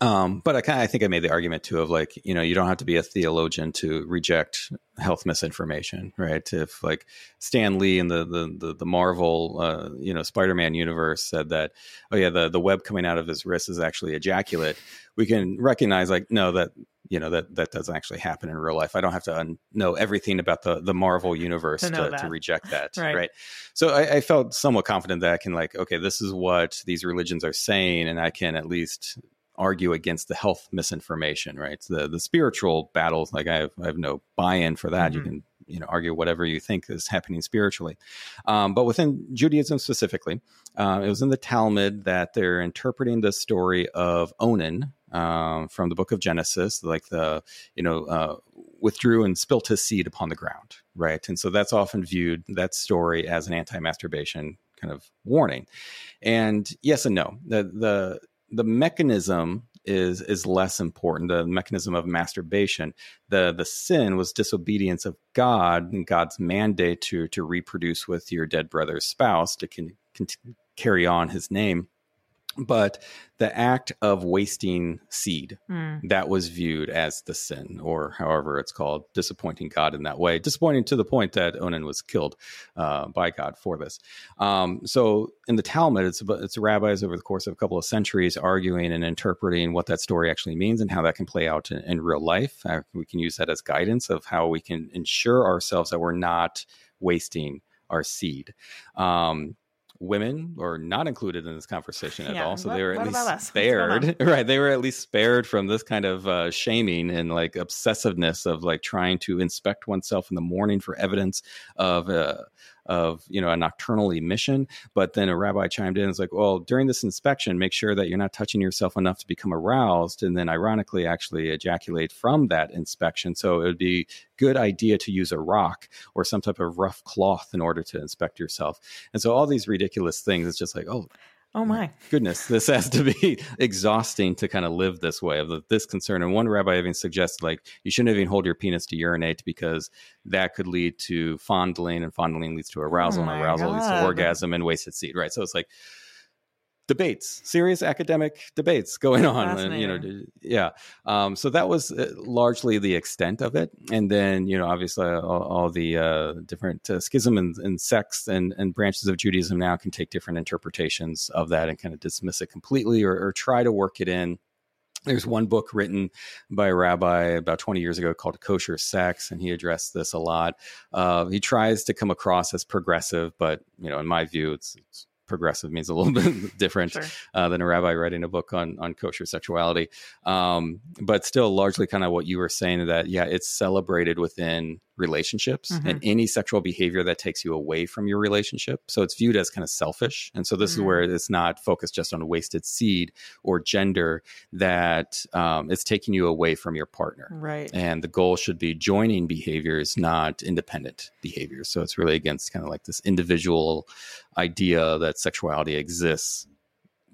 Um, but I kind of, I think I made the argument too of like, you know, you don't have to be a theologian to reject health misinformation, right? If like Stan Lee in the the the, the Marvel, uh, you know, Spider-Man universe said that, oh yeah, the the web coming out of his wrist is actually ejaculate. We can recognize like, no, that you know that that doesn't actually happen in real life. I don't have to un- know everything about the the Marvel universe to, to, to reject that, right. right? So I, I, felt somewhat confident that I can like, okay, this is what these religions are saying, and I can at least argue against the health misinformation, right? The the spiritual battles, like I have, I have no buy-in for that. Mm-hmm. You can you know argue whatever you think is happening spiritually, um, but within Judaism specifically, uh, it was in the Talmud that they're interpreting the story of Onan um, from the Book of Genesis, like the you know uh, withdrew and spilt his seed upon the ground, right? And so that's often viewed that story as an anti-masturbation kind of warning. And yes and no. The the the mechanism is is less important the mechanism of masturbation. The the sin was disobedience of god and god's mandate to to reproduce with your dead brother's spouse to carry on his name but the act of wasting seed mm. that was viewed as the sin or however it's called disappointing god in that way disappointing to the point that onan was killed uh, by god for this. Um, so in the talmud it's it's rabbis over the course of a couple of centuries arguing and interpreting what that story actually means and how that can play out in, in real life. Uh, we can use that as guidance of how we can ensure ourselves that we're not wasting our seed. Um, women are not included in this conversation at yeah. all. So what, they were at least spared, right? They were at least spared from this kind of uh, shaming and like obsessiveness of like trying to inspect oneself in the morning for evidence of uh, of you know a nocturnal emission. But then a rabbi chimed in and was like, well, during this inspection, make sure that you're not touching yourself enough to become aroused, and then ironically actually ejaculate from that inspection. So it would be good idea to use a rock or some type of rough cloth in order to inspect yourself. And so all these ridiculous things, it's just like, oh, Oh my goodness, this has to be exhausting to kind of live this way of this concern. And one rabbi even suggested like you shouldn't even hold your penis to urinate because that could lead to fondling, and fondling leads to arousal, oh and arousal God. leads to orgasm and wasted seed. Right. So it's like debates, serious academic debates going on. And, you know, yeah. Um, so that was uh, largely the extent of it. And then, you know, obviously all, all the uh, different uh, schism and, and sects and, and branches of Judaism now can take different interpretations of that and kind of dismiss it completely or, or try to work it in there's one book written by a rabbi about 20 years ago called Kosher Sex, and he addressed this a lot. Uh, he tries to come across as progressive, but you know, in my view, it's, it's progressive means a little bit different sure. uh, than a rabbi writing a book on on kosher sexuality. Um, but still, largely kind of what you were saying that yeah, it's celebrated within relationships mm-hmm. and any sexual behavior that takes you away from your relationship. So it's viewed as kind of selfish. And so this mm-hmm. is where it's not focused just on wasted seed or gender, that um, it's taking you away from your partner. Right. And the goal should be joining behaviors, not independent behaviors. So it's really against kind of like this individual idea that sexuality exists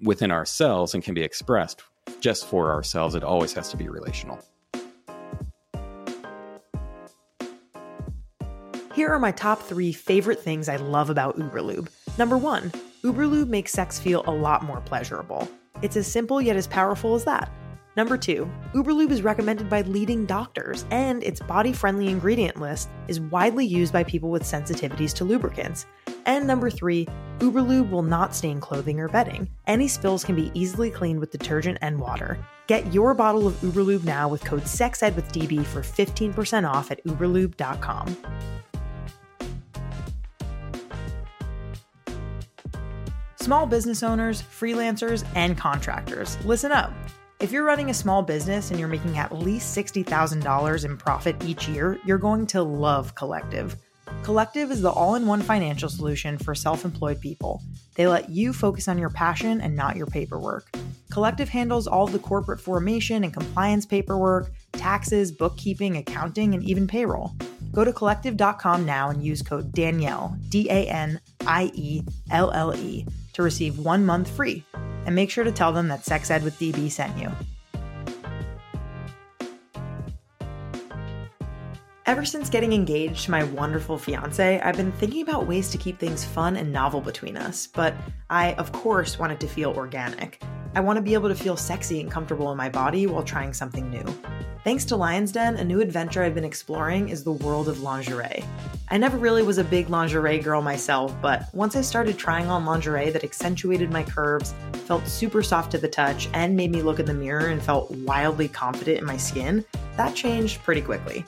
within ourselves and can be expressed just for ourselves. It always has to be relational. Here are my top three favorite things I love about Uberlube. Number one, Uberlube makes sex feel a lot more pleasurable. It's as simple yet as powerful as that. Number two, Uberlube is recommended by leading doctors, and its body friendly ingredient list is widely used by people with sensitivities to lubricants. And number three, Uberlube will not stain clothing or bedding. Any spills can be easily cleaned with detergent and water. Get your bottle of Uberlube now with code SEXEDWITHDB for 15% off at uberlube.com. Small business owners, freelancers, and contractors, listen up. If you're running a small business and you're making at least $60,000 in profit each year, you're going to love Collective. Collective is the all in one financial solution for self employed people. They let you focus on your passion and not your paperwork. Collective handles all the corporate formation and compliance paperwork, taxes, bookkeeping, accounting, and even payroll. Go to collective.com now and use code Danielle, D A N I E L L E to receive one month free. And make sure to tell them that Sex Ed with DB sent you. Ever since getting engaged to my wonderful fiance, I've been thinking about ways to keep things fun and novel between us, but I, of course, want it to feel organic. I want to be able to feel sexy and comfortable in my body while trying something new. Thanks to Lion's Den, a new adventure I've been exploring is the world of lingerie. I never really was a big lingerie girl myself, but once I started trying on lingerie that accentuated my curves, felt super soft to the touch, and made me look in the mirror and felt wildly confident in my skin, that changed pretty quickly.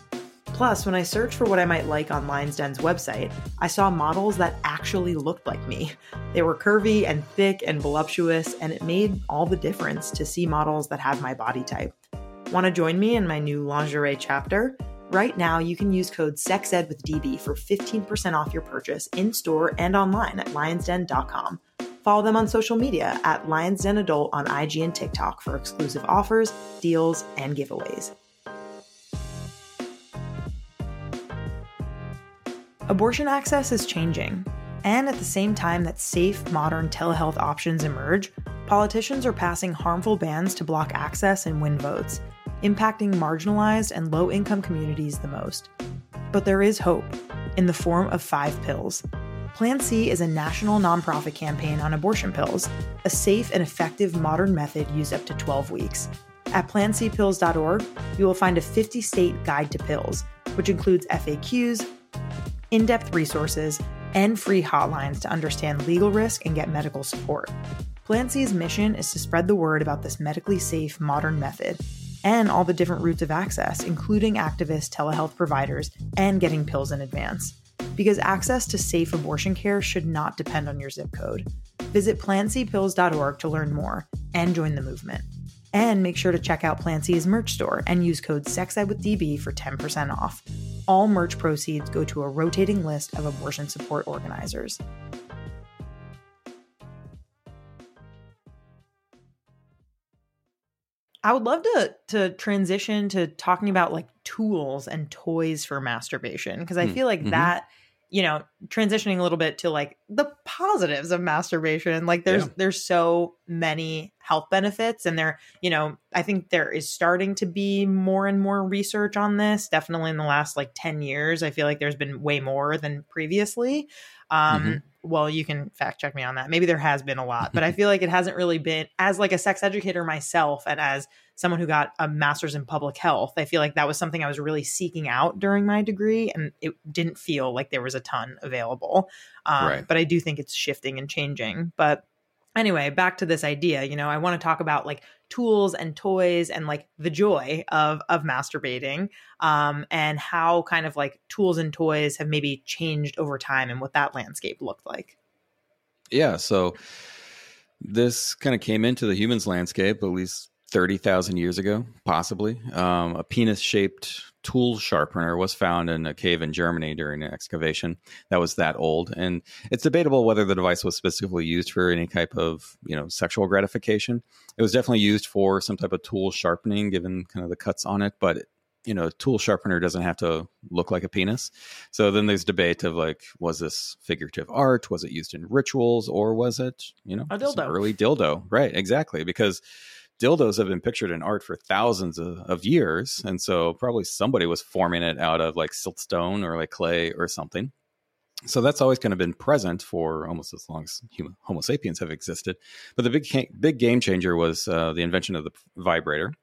Plus, when I searched for what I might like on Lion's Den's website, I saw models that actually looked like me. They were curvy and thick and voluptuous, and it made all the difference to see models that have my body type. Want to join me in my new lingerie chapter? Right now, you can use code SEXED with DB for 15% off your purchase in store and online at lionsden.com. Follow them on social media at Lions Den Adult on IG and TikTok for exclusive offers, deals, and giveaways. Abortion access is changing. And at the same time that safe, modern telehealth options emerge, politicians are passing harmful bans to block access and win votes, impacting marginalized and low income communities the most. But there is hope in the form of five pills. Plan C is a national nonprofit campaign on abortion pills, a safe and effective modern method used up to 12 weeks. At plancpills.org, you will find a 50 state guide to pills, which includes FAQs, in depth resources, and free hotlines to understand legal risk and get medical support. Plan C's mission is to spread the word about this medically safe, modern method and all the different routes of access, including activist telehealth providers and getting pills in advance. Because access to safe abortion care should not depend on your zip code. Visit plancpills.org to learn more and join the movement. And make sure to check out Plan C's merch store and use code SEXEDWithDB for 10% off. All merch proceeds go to a rotating list of abortion support organizers. I would love to to transition to talking about like tools and toys for masturbation because I Hmm, feel like mhm. that you know transitioning a little bit to like the positives of masturbation like there's Yeah. there's so many health benefits and there you know I think there is starting to be more and more research on this definitely in the last like 10 years I feel like there's been way more than previously um Mhm. well you can fact check me on that maybe there has been a lot but I feel like it hasn't really been as like a sex educator myself and as someone who got a master's in public health i feel like that was something i was really seeking out during my degree and it didn't feel like there was a ton available. Um, Right. but i do think it's shifting and changing. But anyway back to this idea you know i want to talk about like tools and toys and like the joy of of masturbating um, and how kind of like tools and toys have maybe changed over time and what that landscape looked like. Yeah, so this kind of came into the humans landscape at least 30,000 years ago, possibly. Um, a penis shaped tool sharpener was found in a cave in Germany during an excavation that was that old. And it's debatable whether the device was specifically used for any type of, you know, sexual gratification. It was definitely used for some type of tool sharpening, given kind of the cuts on it. But you know, a tool sharpener doesn't have to look like a penis. So then there's debate of like, was this figurative art? Was it used in rituals, or was it, you know, A dildo. early dildo? Right, exactly, because dildos have been pictured in art for thousands of, of years, and so probably somebody was forming it out of like siltstone or like clay or something. So that's always kind of been present for almost as long as human, Homo sapiens have existed. But the big big game changer was uh, the invention of the vibrator.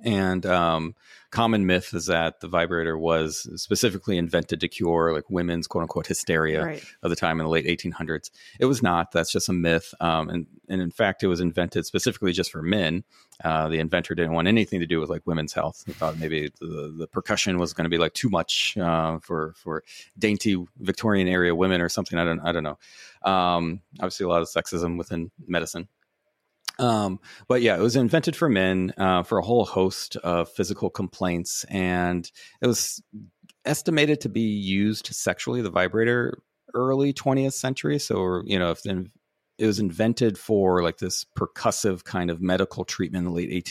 And um, common myth is that the vibrator was specifically invented to cure like women's quote unquote hysteria right of the time in the late 1800s. It was not. That's just a myth. Um, and, and in fact, it was invented specifically just for men. Uh, the inventor didn't want anything to do with like women's health. He thought maybe the, the percussion was going to be like too much uh, for for dainty Victorian area women or something. I don't I don't know. Um, obviously, a lot of sexism within medicine. Um, but yeah, it was invented for men uh, for a whole host of physical complaints, and it was estimated to be used sexually. The vibrator early 20th century. So, you know, if then it was invented for like this percussive kind of medical treatment in the late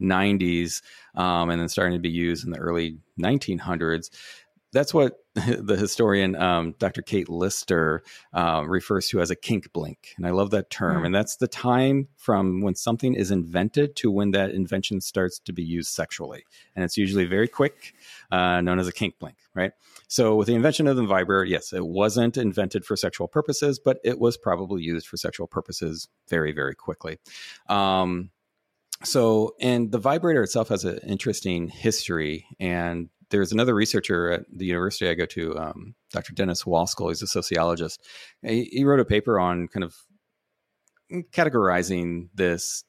1890s, um, and then starting to be used in the early 1900s. That's what the historian um, Dr. Kate Lister uh, refers to as a kink blink, and I love that term. Mm. And that's the time from when something is invented to when that invention starts to be used sexually, and it's usually very quick, uh, known as a kink blink, right? So, with the invention of the vibrator, yes, it wasn't invented for sexual purposes, but it was probably used for sexual purposes very, very quickly. Um, so, and the vibrator itself has an interesting history. And there's another researcher at the university I go to, um, Dr. Dennis Waskul. He's a sociologist. He, he wrote a paper on kind of categorizing this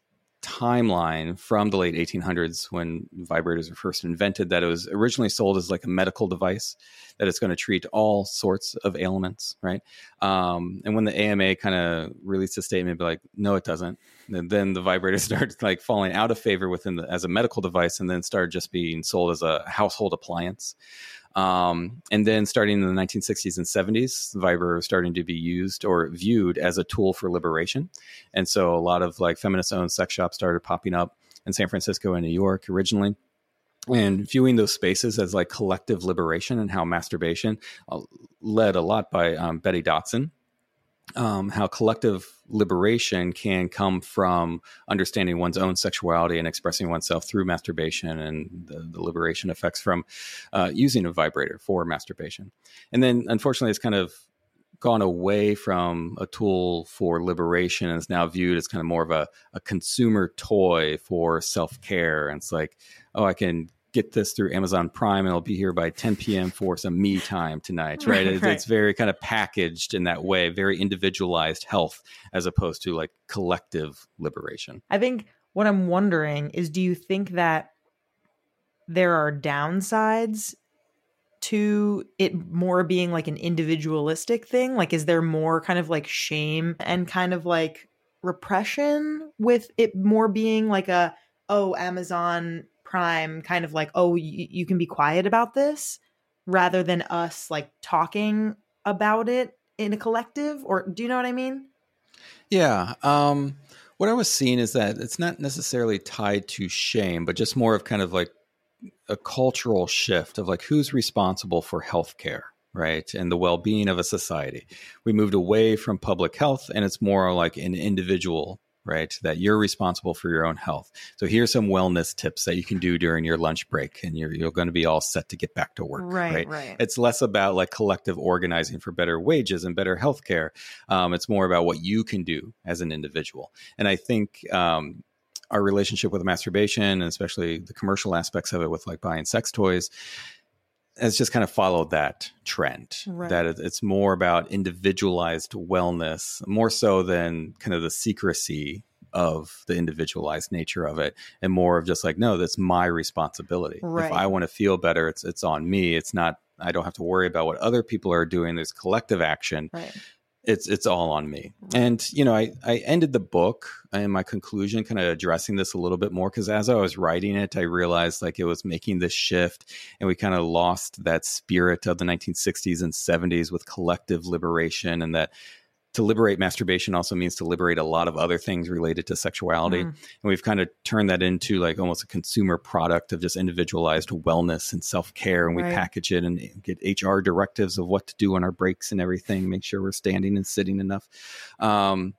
timeline from the late 1800s when vibrators were first invented that it was originally sold as like a medical device that it's going to treat all sorts of ailments right? Um, and when the ama kind of released a statement like no it doesn't. And then the vibrator started like falling out of favor within the as a medical device and then started just being sold as a household appliance um, and then starting in the 1960s and 70s, Viber was starting to be used or viewed as a tool for liberation. And so a lot of like feminist owned sex shops started popping up in San Francisco and New York originally. And viewing those spaces as like collective liberation and how masturbation uh, led a lot by um, Betty Dodson, um, how collective liberation can come from understanding one's own sexuality and expressing oneself through masturbation and the, the liberation effects from uh, using a vibrator for masturbation. And then, unfortunately, it's kind of gone away from a tool for liberation and is now viewed as kind of more of a, a consumer toy for self care. And it's like, oh, I can get this through Amazon Prime and it'll be here by 10 p.m. for some me time tonight, right? Right, It's, right. it's very kind of packaged in that way, very individualized health as opposed to like collective liberation. I think what I'm wondering is do you think that there are downsides to it more being like an individualistic thing? Like, is there more kind of like shame and kind of like repression with it more being like a, oh, Amazon Prime kind of like, oh, y- you can be quiet about this? rather than us like talking about it in a collective or do you know what I mean? Yeah. Um what I was seeing is that it's not necessarily tied to shame, but just more of kind of like a cultural shift of like who's responsible for healthcare, right? And the well being of a society. We moved away from public health and it's more like an individual right? That you're responsible for your own health. So here's some wellness tips that you can do during your lunch break, and you're you're going to be all set to get back to work. Right, right. right. It's less about like collective organizing for better wages and better healthcare. Um, it's more about what you can do as an individual. And I think um, our relationship with masturbation, and especially the commercial aspects of it, with like buying sex toys, has just kind of followed that trend right. that it's more about individualized wellness more so than kind of the secrecy of the individualized nature of it and more of just like no that's my responsibility. Right. if i want to feel better it's it's on me. It's not i don't have to worry about what other people are doing. There's collective action. Right it's it's all on me. And you know, I I ended the book and my conclusion kind of addressing this a little bit more because as I was writing it, I realized like it was making this shift, and we kind of lost that spirit of the 1960s and 70s with collective liberation, and that to liberate masturbation also means to liberate a lot of other things related to sexuality. Mm. And we've kind of turned that into like almost a consumer product of just individualized wellness and self care. And we right. package it and get HR directives of what to do on our breaks and everything, make sure we're standing and sitting enough. Um,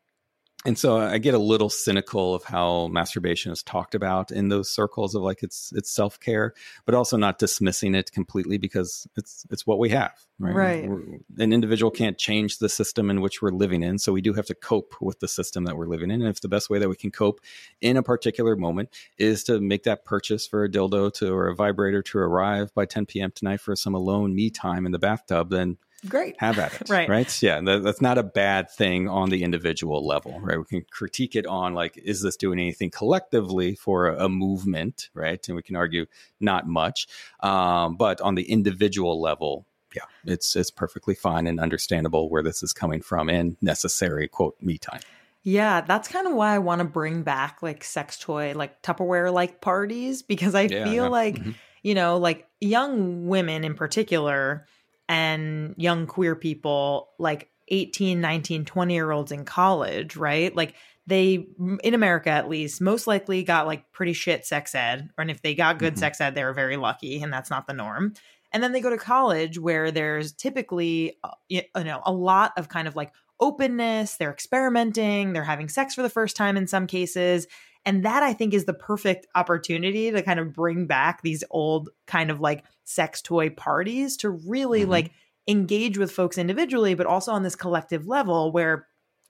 and so I get a little cynical of how masturbation is talked about in those circles of like it's it's self care, but also not dismissing it completely because it's it's what we have. Right. right. An individual can't change the system in which we're living in, so we do have to cope with the system that we're living in. And if the best way that we can cope in a particular moment is to make that purchase for a dildo to or a vibrator to arrive by 10 p.m. tonight for some alone me time in the bathtub, then great. Have at it right. right? Yeah that, that's not a bad thing on the individual level right? We can critique it on like is this doing anything collectively for a, a movement right? And we can argue not much. Um, but on the individual level yeah it's it's perfectly fine and understandable where this is coming from and necessary quote me time. Yeah, that's kind of why I want to bring back like sex toy, like Tupperware like parties, because I yeah, feel yeah. like, mm-hmm. you know, like young women in particular, and young queer people like 18 19 20 year olds in college right like they in america at least most likely got like pretty shit sex ed and if they got good mm-hmm. sex ed they were very lucky and that's not the norm and then they go to college where there's typically uh, you know a lot of kind of like openness they're experimenting they're having sex for the first time in some cases and that I think is the perfect opportunity to kind of bring back these old kind of like sex toy parties to really mm-hmm. like engage with folks individually, but also on this collective level where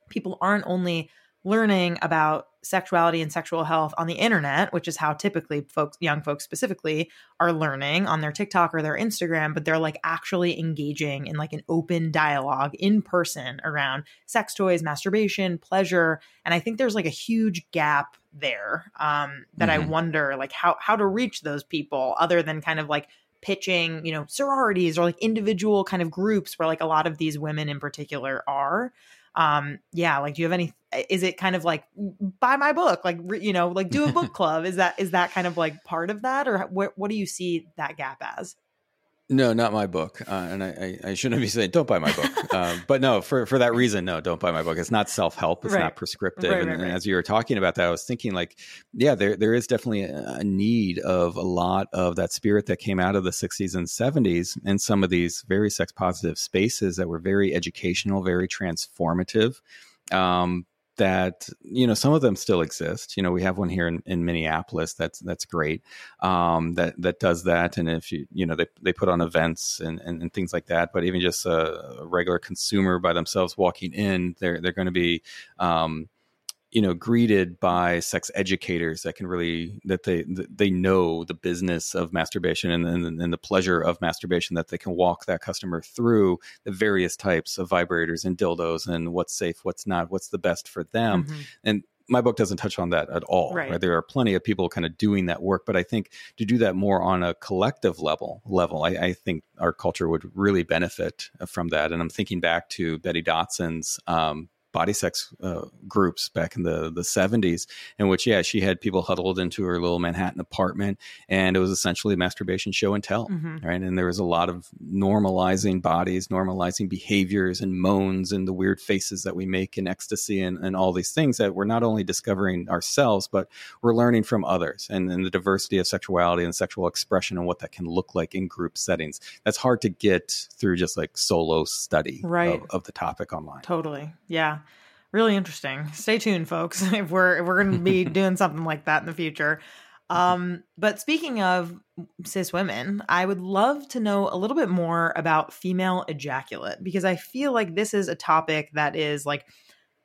people aren't only learning about sexuality and sexual health on the internet, which is how typically folks, young folks specifically, are learning on their TikTok or their Instagram, but they're like actually engaging in like an open dialogue in person around sex toys, masturbation, pleasure. And I think there's like a huge gap there um, that mm-hmm. I wonder like how how to reach those people other than kind of like pitching, you know, sororities or like individual kind of groups where like a lot of these women in particular are um yeah like do you have any is it kind of like buy my book like you know like do a book club? Is that is that kind of like part of that? Or what what do you see that gap as no, not my book. Uh, and I, I, I, shouldn't be saying don't buy my book. uh, but no, for, for that reason, no, don't buy my book. It's not self help. It's right. not prescriptive. Right, and, right, and, as you were talking about that, I was thinking like, yeah, there there is definitely a, need of a lot of that spirit that came out of the 60s and 70s in some of these very sex positive spaces that were very educational, very transformative. Um, that you know some of them still exist. You know, we have one here in, in Minneapolis that's that's great. Um, that that does that, and if you you know they they put on events and, and, and things like that. But even just a, a, regular consumer by themselves walking in, they're they're going to be um, you know greeted by sex educators that can really that they they know the business of masturbation and, and, and the pleasure of masturbation that they can walk that customer through the various types of vibrators and dildos and what's safe what's not what's the best for them mm-hmm. and my book doesn't touch on that at all. Right. right. There are plenty of people kind of doing that work, but I think to do that more on a collective level, level, I, I think our culture would really benefit from that. And I'm thinking back to Betty Dodson's um, body sex uh, groups back in the the 70s in which yeah she had people huddled into her little manhattan apartment and it was essentially a masturbation show and tell mm-hmm. right? And there was a lot of normalizing bodies normalizing behaviors and moans and the weird faces that we make in ecstasy and, and all these things that we're not only discovering ourselves but we're learning from others and, and the diversity of sexuality and sexual expression and what that can look like in group settings. That's hard to get through just like solo study right. of, of the topic online. Totally. Yeah really interesting. Stay tuned, folks, if we're if we're going to be doing something like that in the future. Um, but speaking of cis women, I would love to know a little bit more about female ejaculate because I feel like this is a topic that is like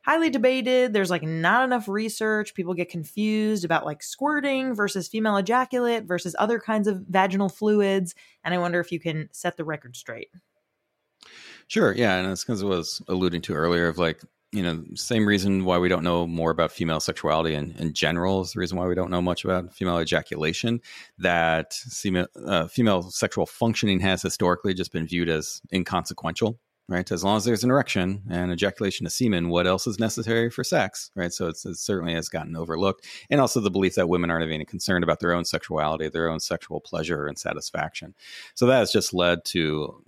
highly debated. There's like not enough research. People get confused about like squirting versus female ejaculate versus other kinds of vaginal fluids. And I wonder if you can set the record straight. Sure. Yeah. And it's because I was alluding to earlier of like you know, same reason why we don't know more about female sexuality in, in general is the reason why we don't know much about female ejaculation. That female, uh, female sexual functioning has historically just been viewed as inconsequential, right? As long as there's an erection and ejaculation of semen, what else is necessary for sex, right? So it certainly has gotten overlooked. And also the belief that women aren't even concerned about their own sexuality, their own sexual pleasure and satisfaction. So that has just led to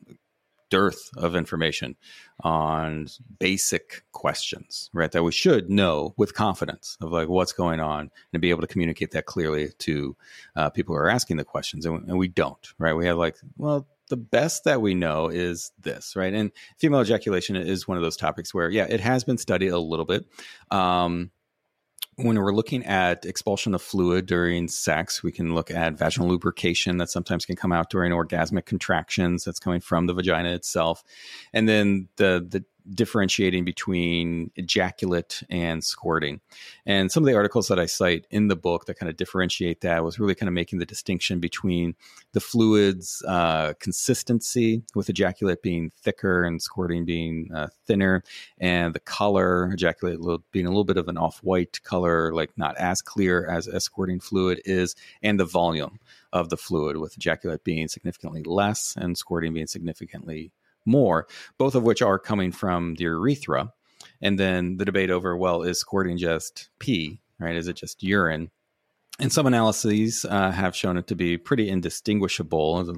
dearth of information on basic questions, right? That we should know with confidence of like what's going on and be able to communicate that clearly to uh, people who are asking the questions. And, and we don't, right? We have like, well, the best that we know is this, right? And female ejaculation is one of those topics where, yeah, it has been studied a little bit. Um, when we're looking at expulsion of fluid during sex, we can look at vaginal lubrication that sometimes can come out during orgasmic contractions that's coming from the vagina itself. And then the the differentiating between ejaculate and squirting. And some of the articles that I cite in the book that kind of differentiate that was really kind of making the distinction between the fluid's uh, consistency, with ejaculate being thicker and squirting being uh, thinner, and the color, ejaculate being a little bit of an off white color, like not as clear as a squirting fluid is, and the volume of the fluid, with ejaculate being significantly less and squirting being significantly more, both of which are coming from the urethra. And then the debate over, well, is squirting just pee, right? Is it just urine? And some analyses uh, have shown it to be pretty indistinguishable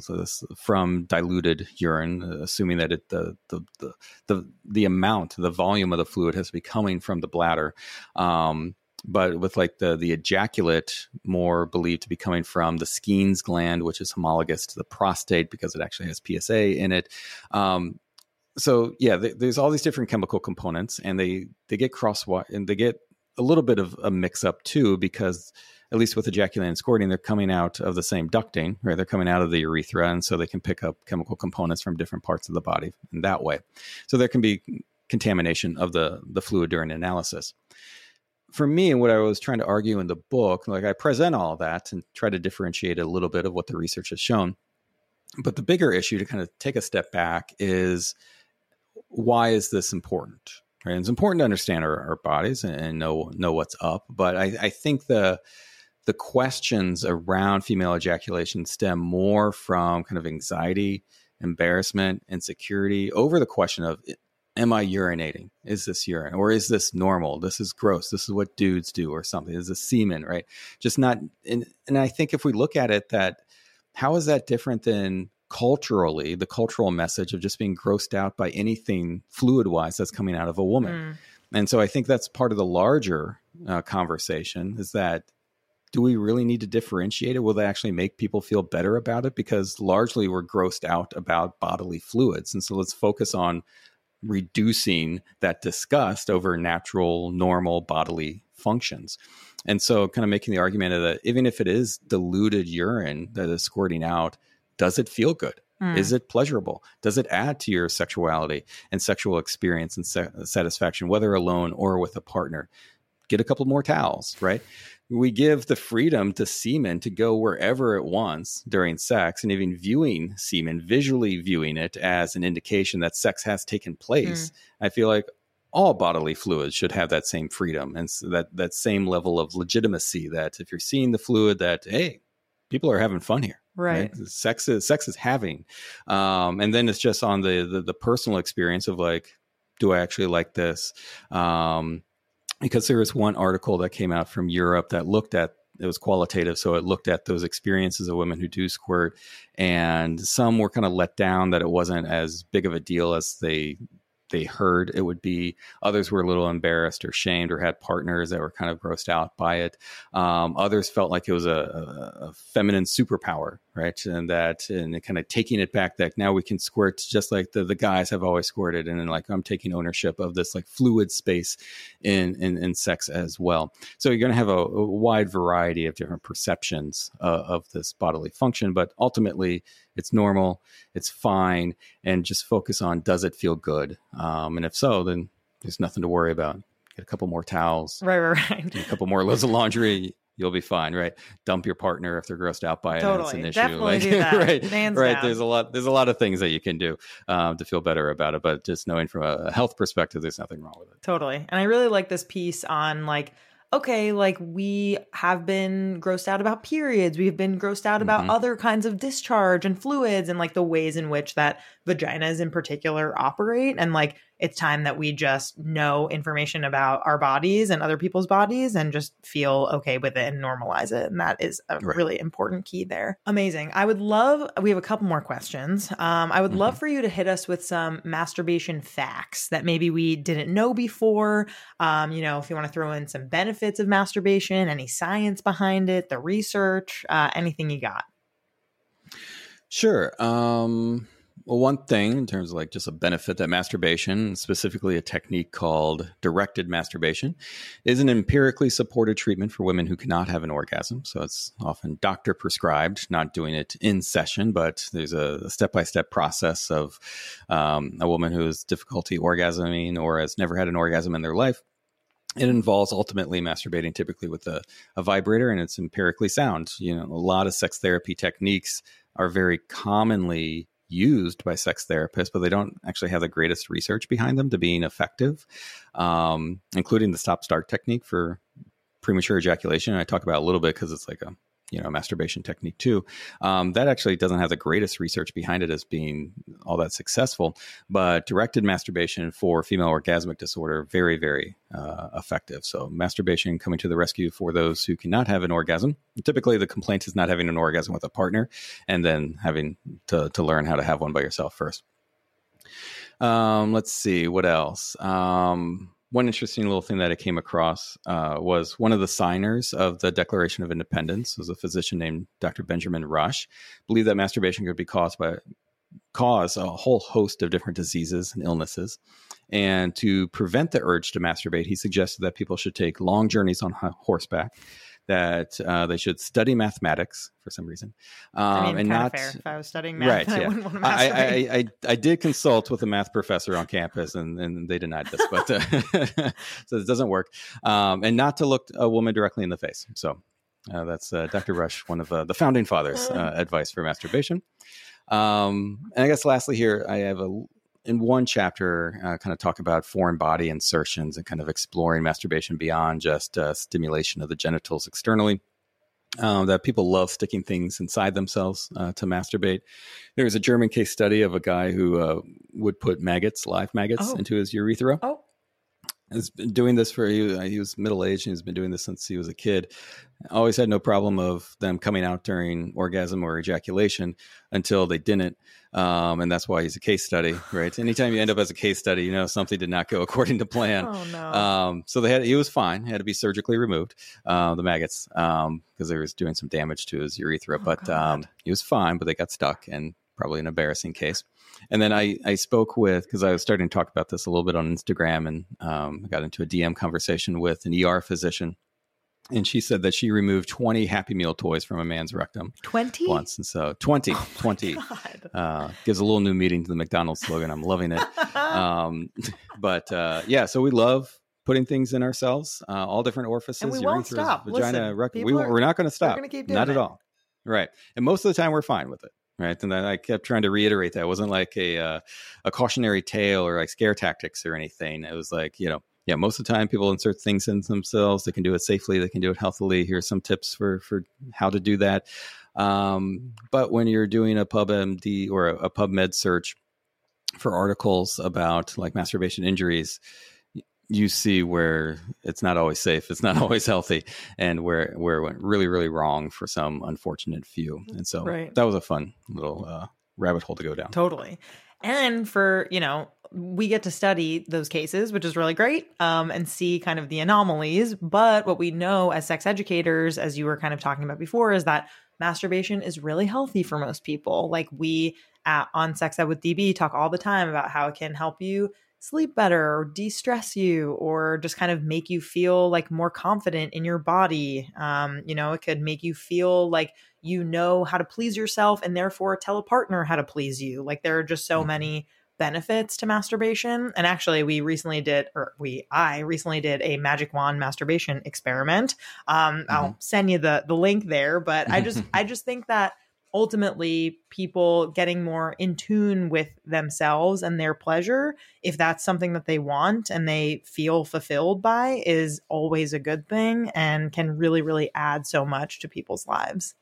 from diluted urine, assuming that it, the, the, the, the, the amount, the volume of the fluid has to be coming from the bladder. Um, but with like the the ejaculate more believed to be coming from the Skene's gland, which is homologous to the prostate because it actually has PSA in it. Um, so yeah, th- there's all these different chemical components, and they they get cross and they get a little bit of a mix up too because at least with ejaculate and squirting, they're coming out of the same ducting, right? They're coming out of the urethra, and so they can pick up chemical components from different parts of the body in that way. So there can be contamination of the the fluid during analysis for me what I was trying to argue in the book, like I present all that and try to differentiate a little bit of what the research has shown. But the bigger issue to kind of take a step back is why is this important? Right? It's important to understand our, our bodies and, and, know know what's up. But I, I think the the questions around female ejaculation stem more from kind of anxiety, embarrassment, insecurity over the question of am I urinating? Is this urine or is this normal? This is gross. This is what dudes do or something. Is this semen, right? Just not. And, and I think if we look at it, that how is that different than culturally the cultural message of just being grossed out by anything fluid wise that's coming out of a woman? Mm. And so I think that's part of the larger uh, conversation is that do we really need to differentiate it? Will that actually make people feel better about it? Because largely we're grossed out about bodily fluids. And so let's focus on reducing that disgust over natural, normal bodily functions. And so, kind of making the argument that even if it is diluted urine that is squirting out, does it feel good? Mm. Is it pleasurable? Does it add to your sexuality and sexual experience and satisfaction, whether alone or with a partner? Get a couple more towels, right? We give the freedom to semen to go wherever it wants during sex and even viewing semen visually viewing it as an indication that sex has taken place mm. i feel like all bodily fluids should have that same freedom and so that that same level of legitimacy that if you're seeing the fluid that hey people are having fun here right, right? sex is sex is having um, and then it's just on the, the the personal experience of like do I actually like this? Um, because there was one article that came out from Europe that looked at it was qualitative, so it looked at those experiences of women who do squirt, and some were kind of let down that it wasn't as big of a deal as they they heard it would be. Others were a little embarrassed or shamed or had partners that were kind of grossed out by it. Um, others felt like it was a, a, a, feminine superpower, right? And that, and kind of taking it back that now we can squirt just like the, the guys have always squirted. And then like, I'm taking ownership of this like fluid space in, in, in sex as well. So you're going to have a, a, wide variety of different perceptions uh, of this bodily function, but ultimately, it's normal, it's fine, and just focus on does it feel good? Um, and if so, then there's nothing to worry about. Get a couple more towels, right, right, right. a couple more loads of laundry. You'll be fine, right? Dump your partner if they're grossed out by it. Totally, it's an issue. definitely like, do that. right, Hands right. down. There's a lot. There's a lot of things that you can do um, to feel better about it. But just knowing from a health perspective, there's nothing wrong with it. Totally. And I really like this piece on like okay, like we have been grossed out about periods. We've been grossed out about Mhm. other kinds of discharge and fluids and like the ways in which that vaginas in particular operate. And like it's time that we just know information about our bodies and other people's bodies and just feel okay with it and normalize it. And that is a Right. really important key there. Amazing. I would love, we have a couple more questions. Um, I would love for you to hit us with some masturbation facts that maybe we didn't know before. Um, you know, if you want to throw in some benefits of masturbation, any science behind it, the research, uh, anything you got. Sure. Um, well, one thing in terms of like just a benefit that masturbation, specifically a technique called directed masturbation, is an empirically supported treatment for women who cannot have an orgasm. So it's often doctor prescribed, not doing it in session, but there's a step by step process of um, a woman who has difficulty orgasming or has never had an orgasm in their life. It involves ultimately masturbating typically with a, a vibrator and it's empirically sound. You know, a lot of sex therapy techniques are very commonly used by sex therapists, but they don't actually have the greatest research behind them to being effective, um, including the stop start technique for premature ejaculation. I talk about a little bit because it's like a you know masturbation technique too. Um, that actually doesn't have the greatest research behind it as being all that successful, but directed masturbation for female orgasmic disorder very very uh, effective. So masturbation coming to the rescue for those who cannot have an orgasm. Typically, the complaint is not having an orgasm with a partner, and then having to to learn how to have one by yourself first. Um, let's see what else. Um, one interesting little thing that I came across uh, was one of the signers of the Declaration of Independence was a physician named Dr. Benjamin Rush. Believed that masturbation could be caused by cause a whole host of different diseases and illnesses. And to prevent the urge to masturbate, he suggested that people should take long journeys on horseback, that uh, they should study mathematics for some reason, um, I mean, and not fair. If I was studying math, right. I Yeah. wouldn't want to I. I, I, I did consult with a math professor on campus, and, and they denied this, but uh, so it doesn't work. Um, and not to look a woman directly in the face. So uh, that's uh, Dr. Rush, one of uh, the founding fathers' uh, advice for masturbation. Um, and I guess lastly, here I have a in one chapter uh, kind of talk about foreign body insertions and kind of exploring masturbation beyond just uh, stimulation of the genitals externally. Um, that people love sticking things inside themselves uh, to masturbate. There was a German case study of a guy who uh, would put maggots, live maggots, Oh. into his urethra. oh, Has been doing this for he, he was middle aged and he's been doing this since he was a kid. Always had no problem of them coming out during orgasm or ejaculation until they didn't, um, and that's why he's a case study, right? Anytime you end up as a case study, you know something did not go according to plan. oh no. Um, so they had he was fine. He had to be surgically removed, uh, the maggots, um, because they was doing some damage to his urethra. Oh, but um, he was fine, but they got stuck, and probably an embarrassing case. And then I I spoke with because I was starting to talk about this a little bit on Instagram, and um, I got into a DM conversation with an ER physician. And she said that she removed 20 Happy Meal toys from a man's rectum 20? once. And so 20, 20 God. uh, gives a little new meaning to the McDonald's slogan. I'm loving it um, but uh, yeah, so we love putting things in ourselves, uh, all different orifices, And we won't stop. vagina, Listen, rectum. We, are we're not going to stop. doing not at it. all. Right. And most of the time, we're fine with it. Right. And I kept trying to reiterate that it wasn't like a uh, a cautionary tale or like scare tactics or anything. It was like you know. Yeah, most of the time people insert things in themselves. They can do it safely. They can do it healthily. Here's some tips for for how to do that. Um, but when you're doing a PubMD or a, a PubMed search, for articles about like masturbation injuries, you see where it's not always safe, it's not always healthy, and where where it went really really wrong for some unfortunate few. And so Right. that was a fun little uh, rabbit hole to go down. Totally. And for, you know, we get to study those cases, which is really great, um, and see kind of the anomalies. But what we know as sex educators, as you were kind of talking about before, is that masturbation is really healthy for most people. Like we at, on Sex Ed with DB talk all the time about how it can help you sleep better or de-stress you or just kind of make you feel like more confident in your body. Um, you know it could make you feel like you know how to please yourself and therefore tell a partner how to please you. Like there are just so Mhm. many benefits to masturbation. And actually we recently did or we i recently did a magic wand masturbation experiment. Um i'll send you the the link there but i just i just think that ultimately people getting more in tune with themselves and their pleasure if that's something that they want and they feel fulfilled by is always a good thing and can really really add so much to people's lives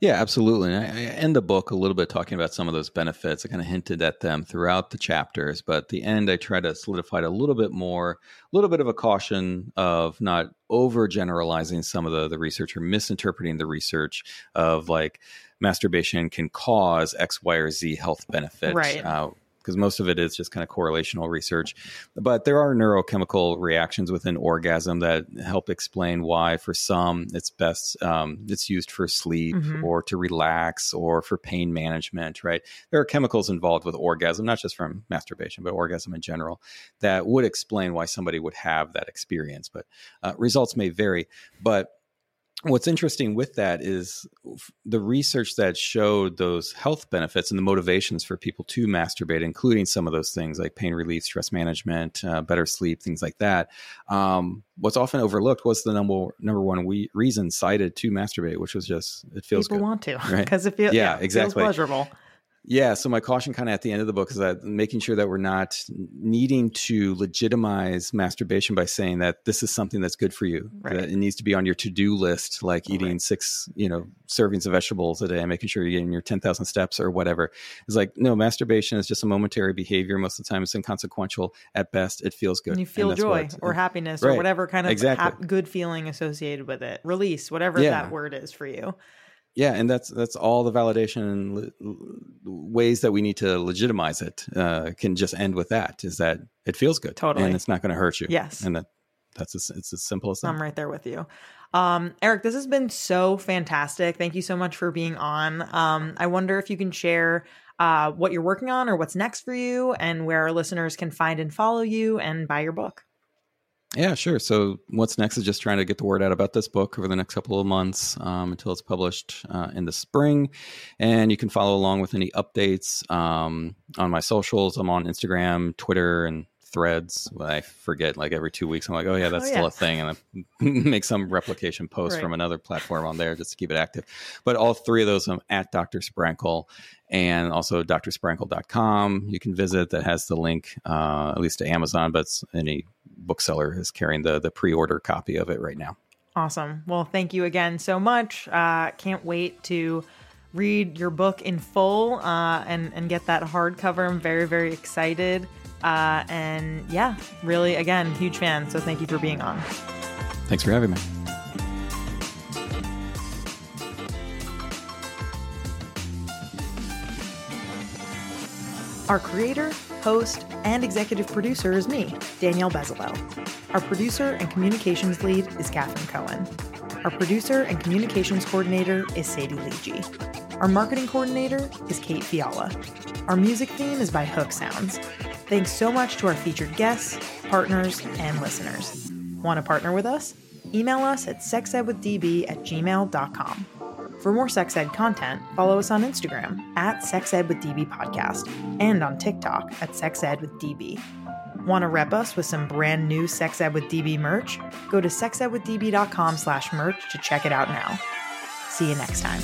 Yeah, absolutely. And I, I end the book a little bit talking about some of those benefits. I kind of hinted at them throughout the chapters, but at the end, I try to solidify it a little bit more, a little bit of a caution of not overgeneralizing some of the, the research or misinterpreting the research of like masturbation can cause X, Y, or Z health benefit. Right. Uh, because most of it is just kind of correlational research. But there are neurochemical reactions within orgasm that help explain why, for some, it's best um, it's used for sleep Mhm. or to relax or for pain management. Right? There are chemicals involved with orgasm, not just from masturbation, but orgasm in general, that would explain why somebody would have that experience. But uh, results may vary. But what's interesting with that is the research that showed those health benefits and the motivations for people to masturbate, including some of those things like pain relief, stress management, uh, better sleep, things like that. Um, what's often overlooked was the number number one we, reason cited to masturbate, which was just it feels people good. want to right? because it feels Yeah, yeah, exactly. feels pleasurable Yeah. So my caution kind of at the end of the book is that making sure that we're not needing to legitimize masturbation by saying that this is something that's good for you. Right. That it needs to be on your to-do list, like eating Right. six, you know, servings of vegetables a day and making sure you're getting your 10,000 steps or whatever. It's like, no, masturbation is just a momentary behavior. Most of the time it's inconsequential. At best, it feels good. and you feel that's joy or happiness or whatever kind of Exactly. hap- good feeling associated with it release whatever Yeah. that word is for you yeah and that's that's all the validation and le- ways that we need to legitimize it uh, can just end with that is that it feels good Totally. and it's not going to hurt you Yes. and that that's as, it's as simple as that I'm right there with you. Um, Eric, this has been so fantastic. Thank you so much for being on. Um, I wonder if you can share uh, what you're working on or what's next for you and where our listeners can find and follow you and buy your book. Yeah sure. So what's next is just trying to get the word out about this book over the next couple of months um, until it's published uh, in the spring. And you can follow along with any updates um, on my socials. I'm on instagram twitter and threads when i forget like every two weeks i'm like oh yeah that's Oh, still yeah. a thing and i make some replication post Right. from another platform on there just to keep it active but all three of those i'm at dr sprankle and also drsprankle.com you can visit that has the link uh, at least to amazon but any bookseller is carrying the the pre-order copy of it right now Awesome. Well, thank you again so much. Uh, can't wait to read your book in full uh, and and get that hardcover. I'm very very excited. Uh, and yeah, really, again, huge fan. So thank you for being on. thanks for having me Our creator, host, and executive producer is me, Danielle Bezalel. Our producer and communications lead is Catherine Cohen. Our producer and communications coordinator is Sadie Leegee. Our marketing coordinator is Kate Fiala. Our music theme is by Hook Sounds. Thanks so much to our featured guests, partners, and listeners. Want to partner with us? Email us at sexedwithdb at gmail.com. For more sex ed content, follow us on Instagram at sexedwithdb podcast and on TikTok at sexedwithdb. Want to rep us with some brand new Sex Ed with DB merch? Go to sexedwithdb.com slash merch to check it out now. See you next time.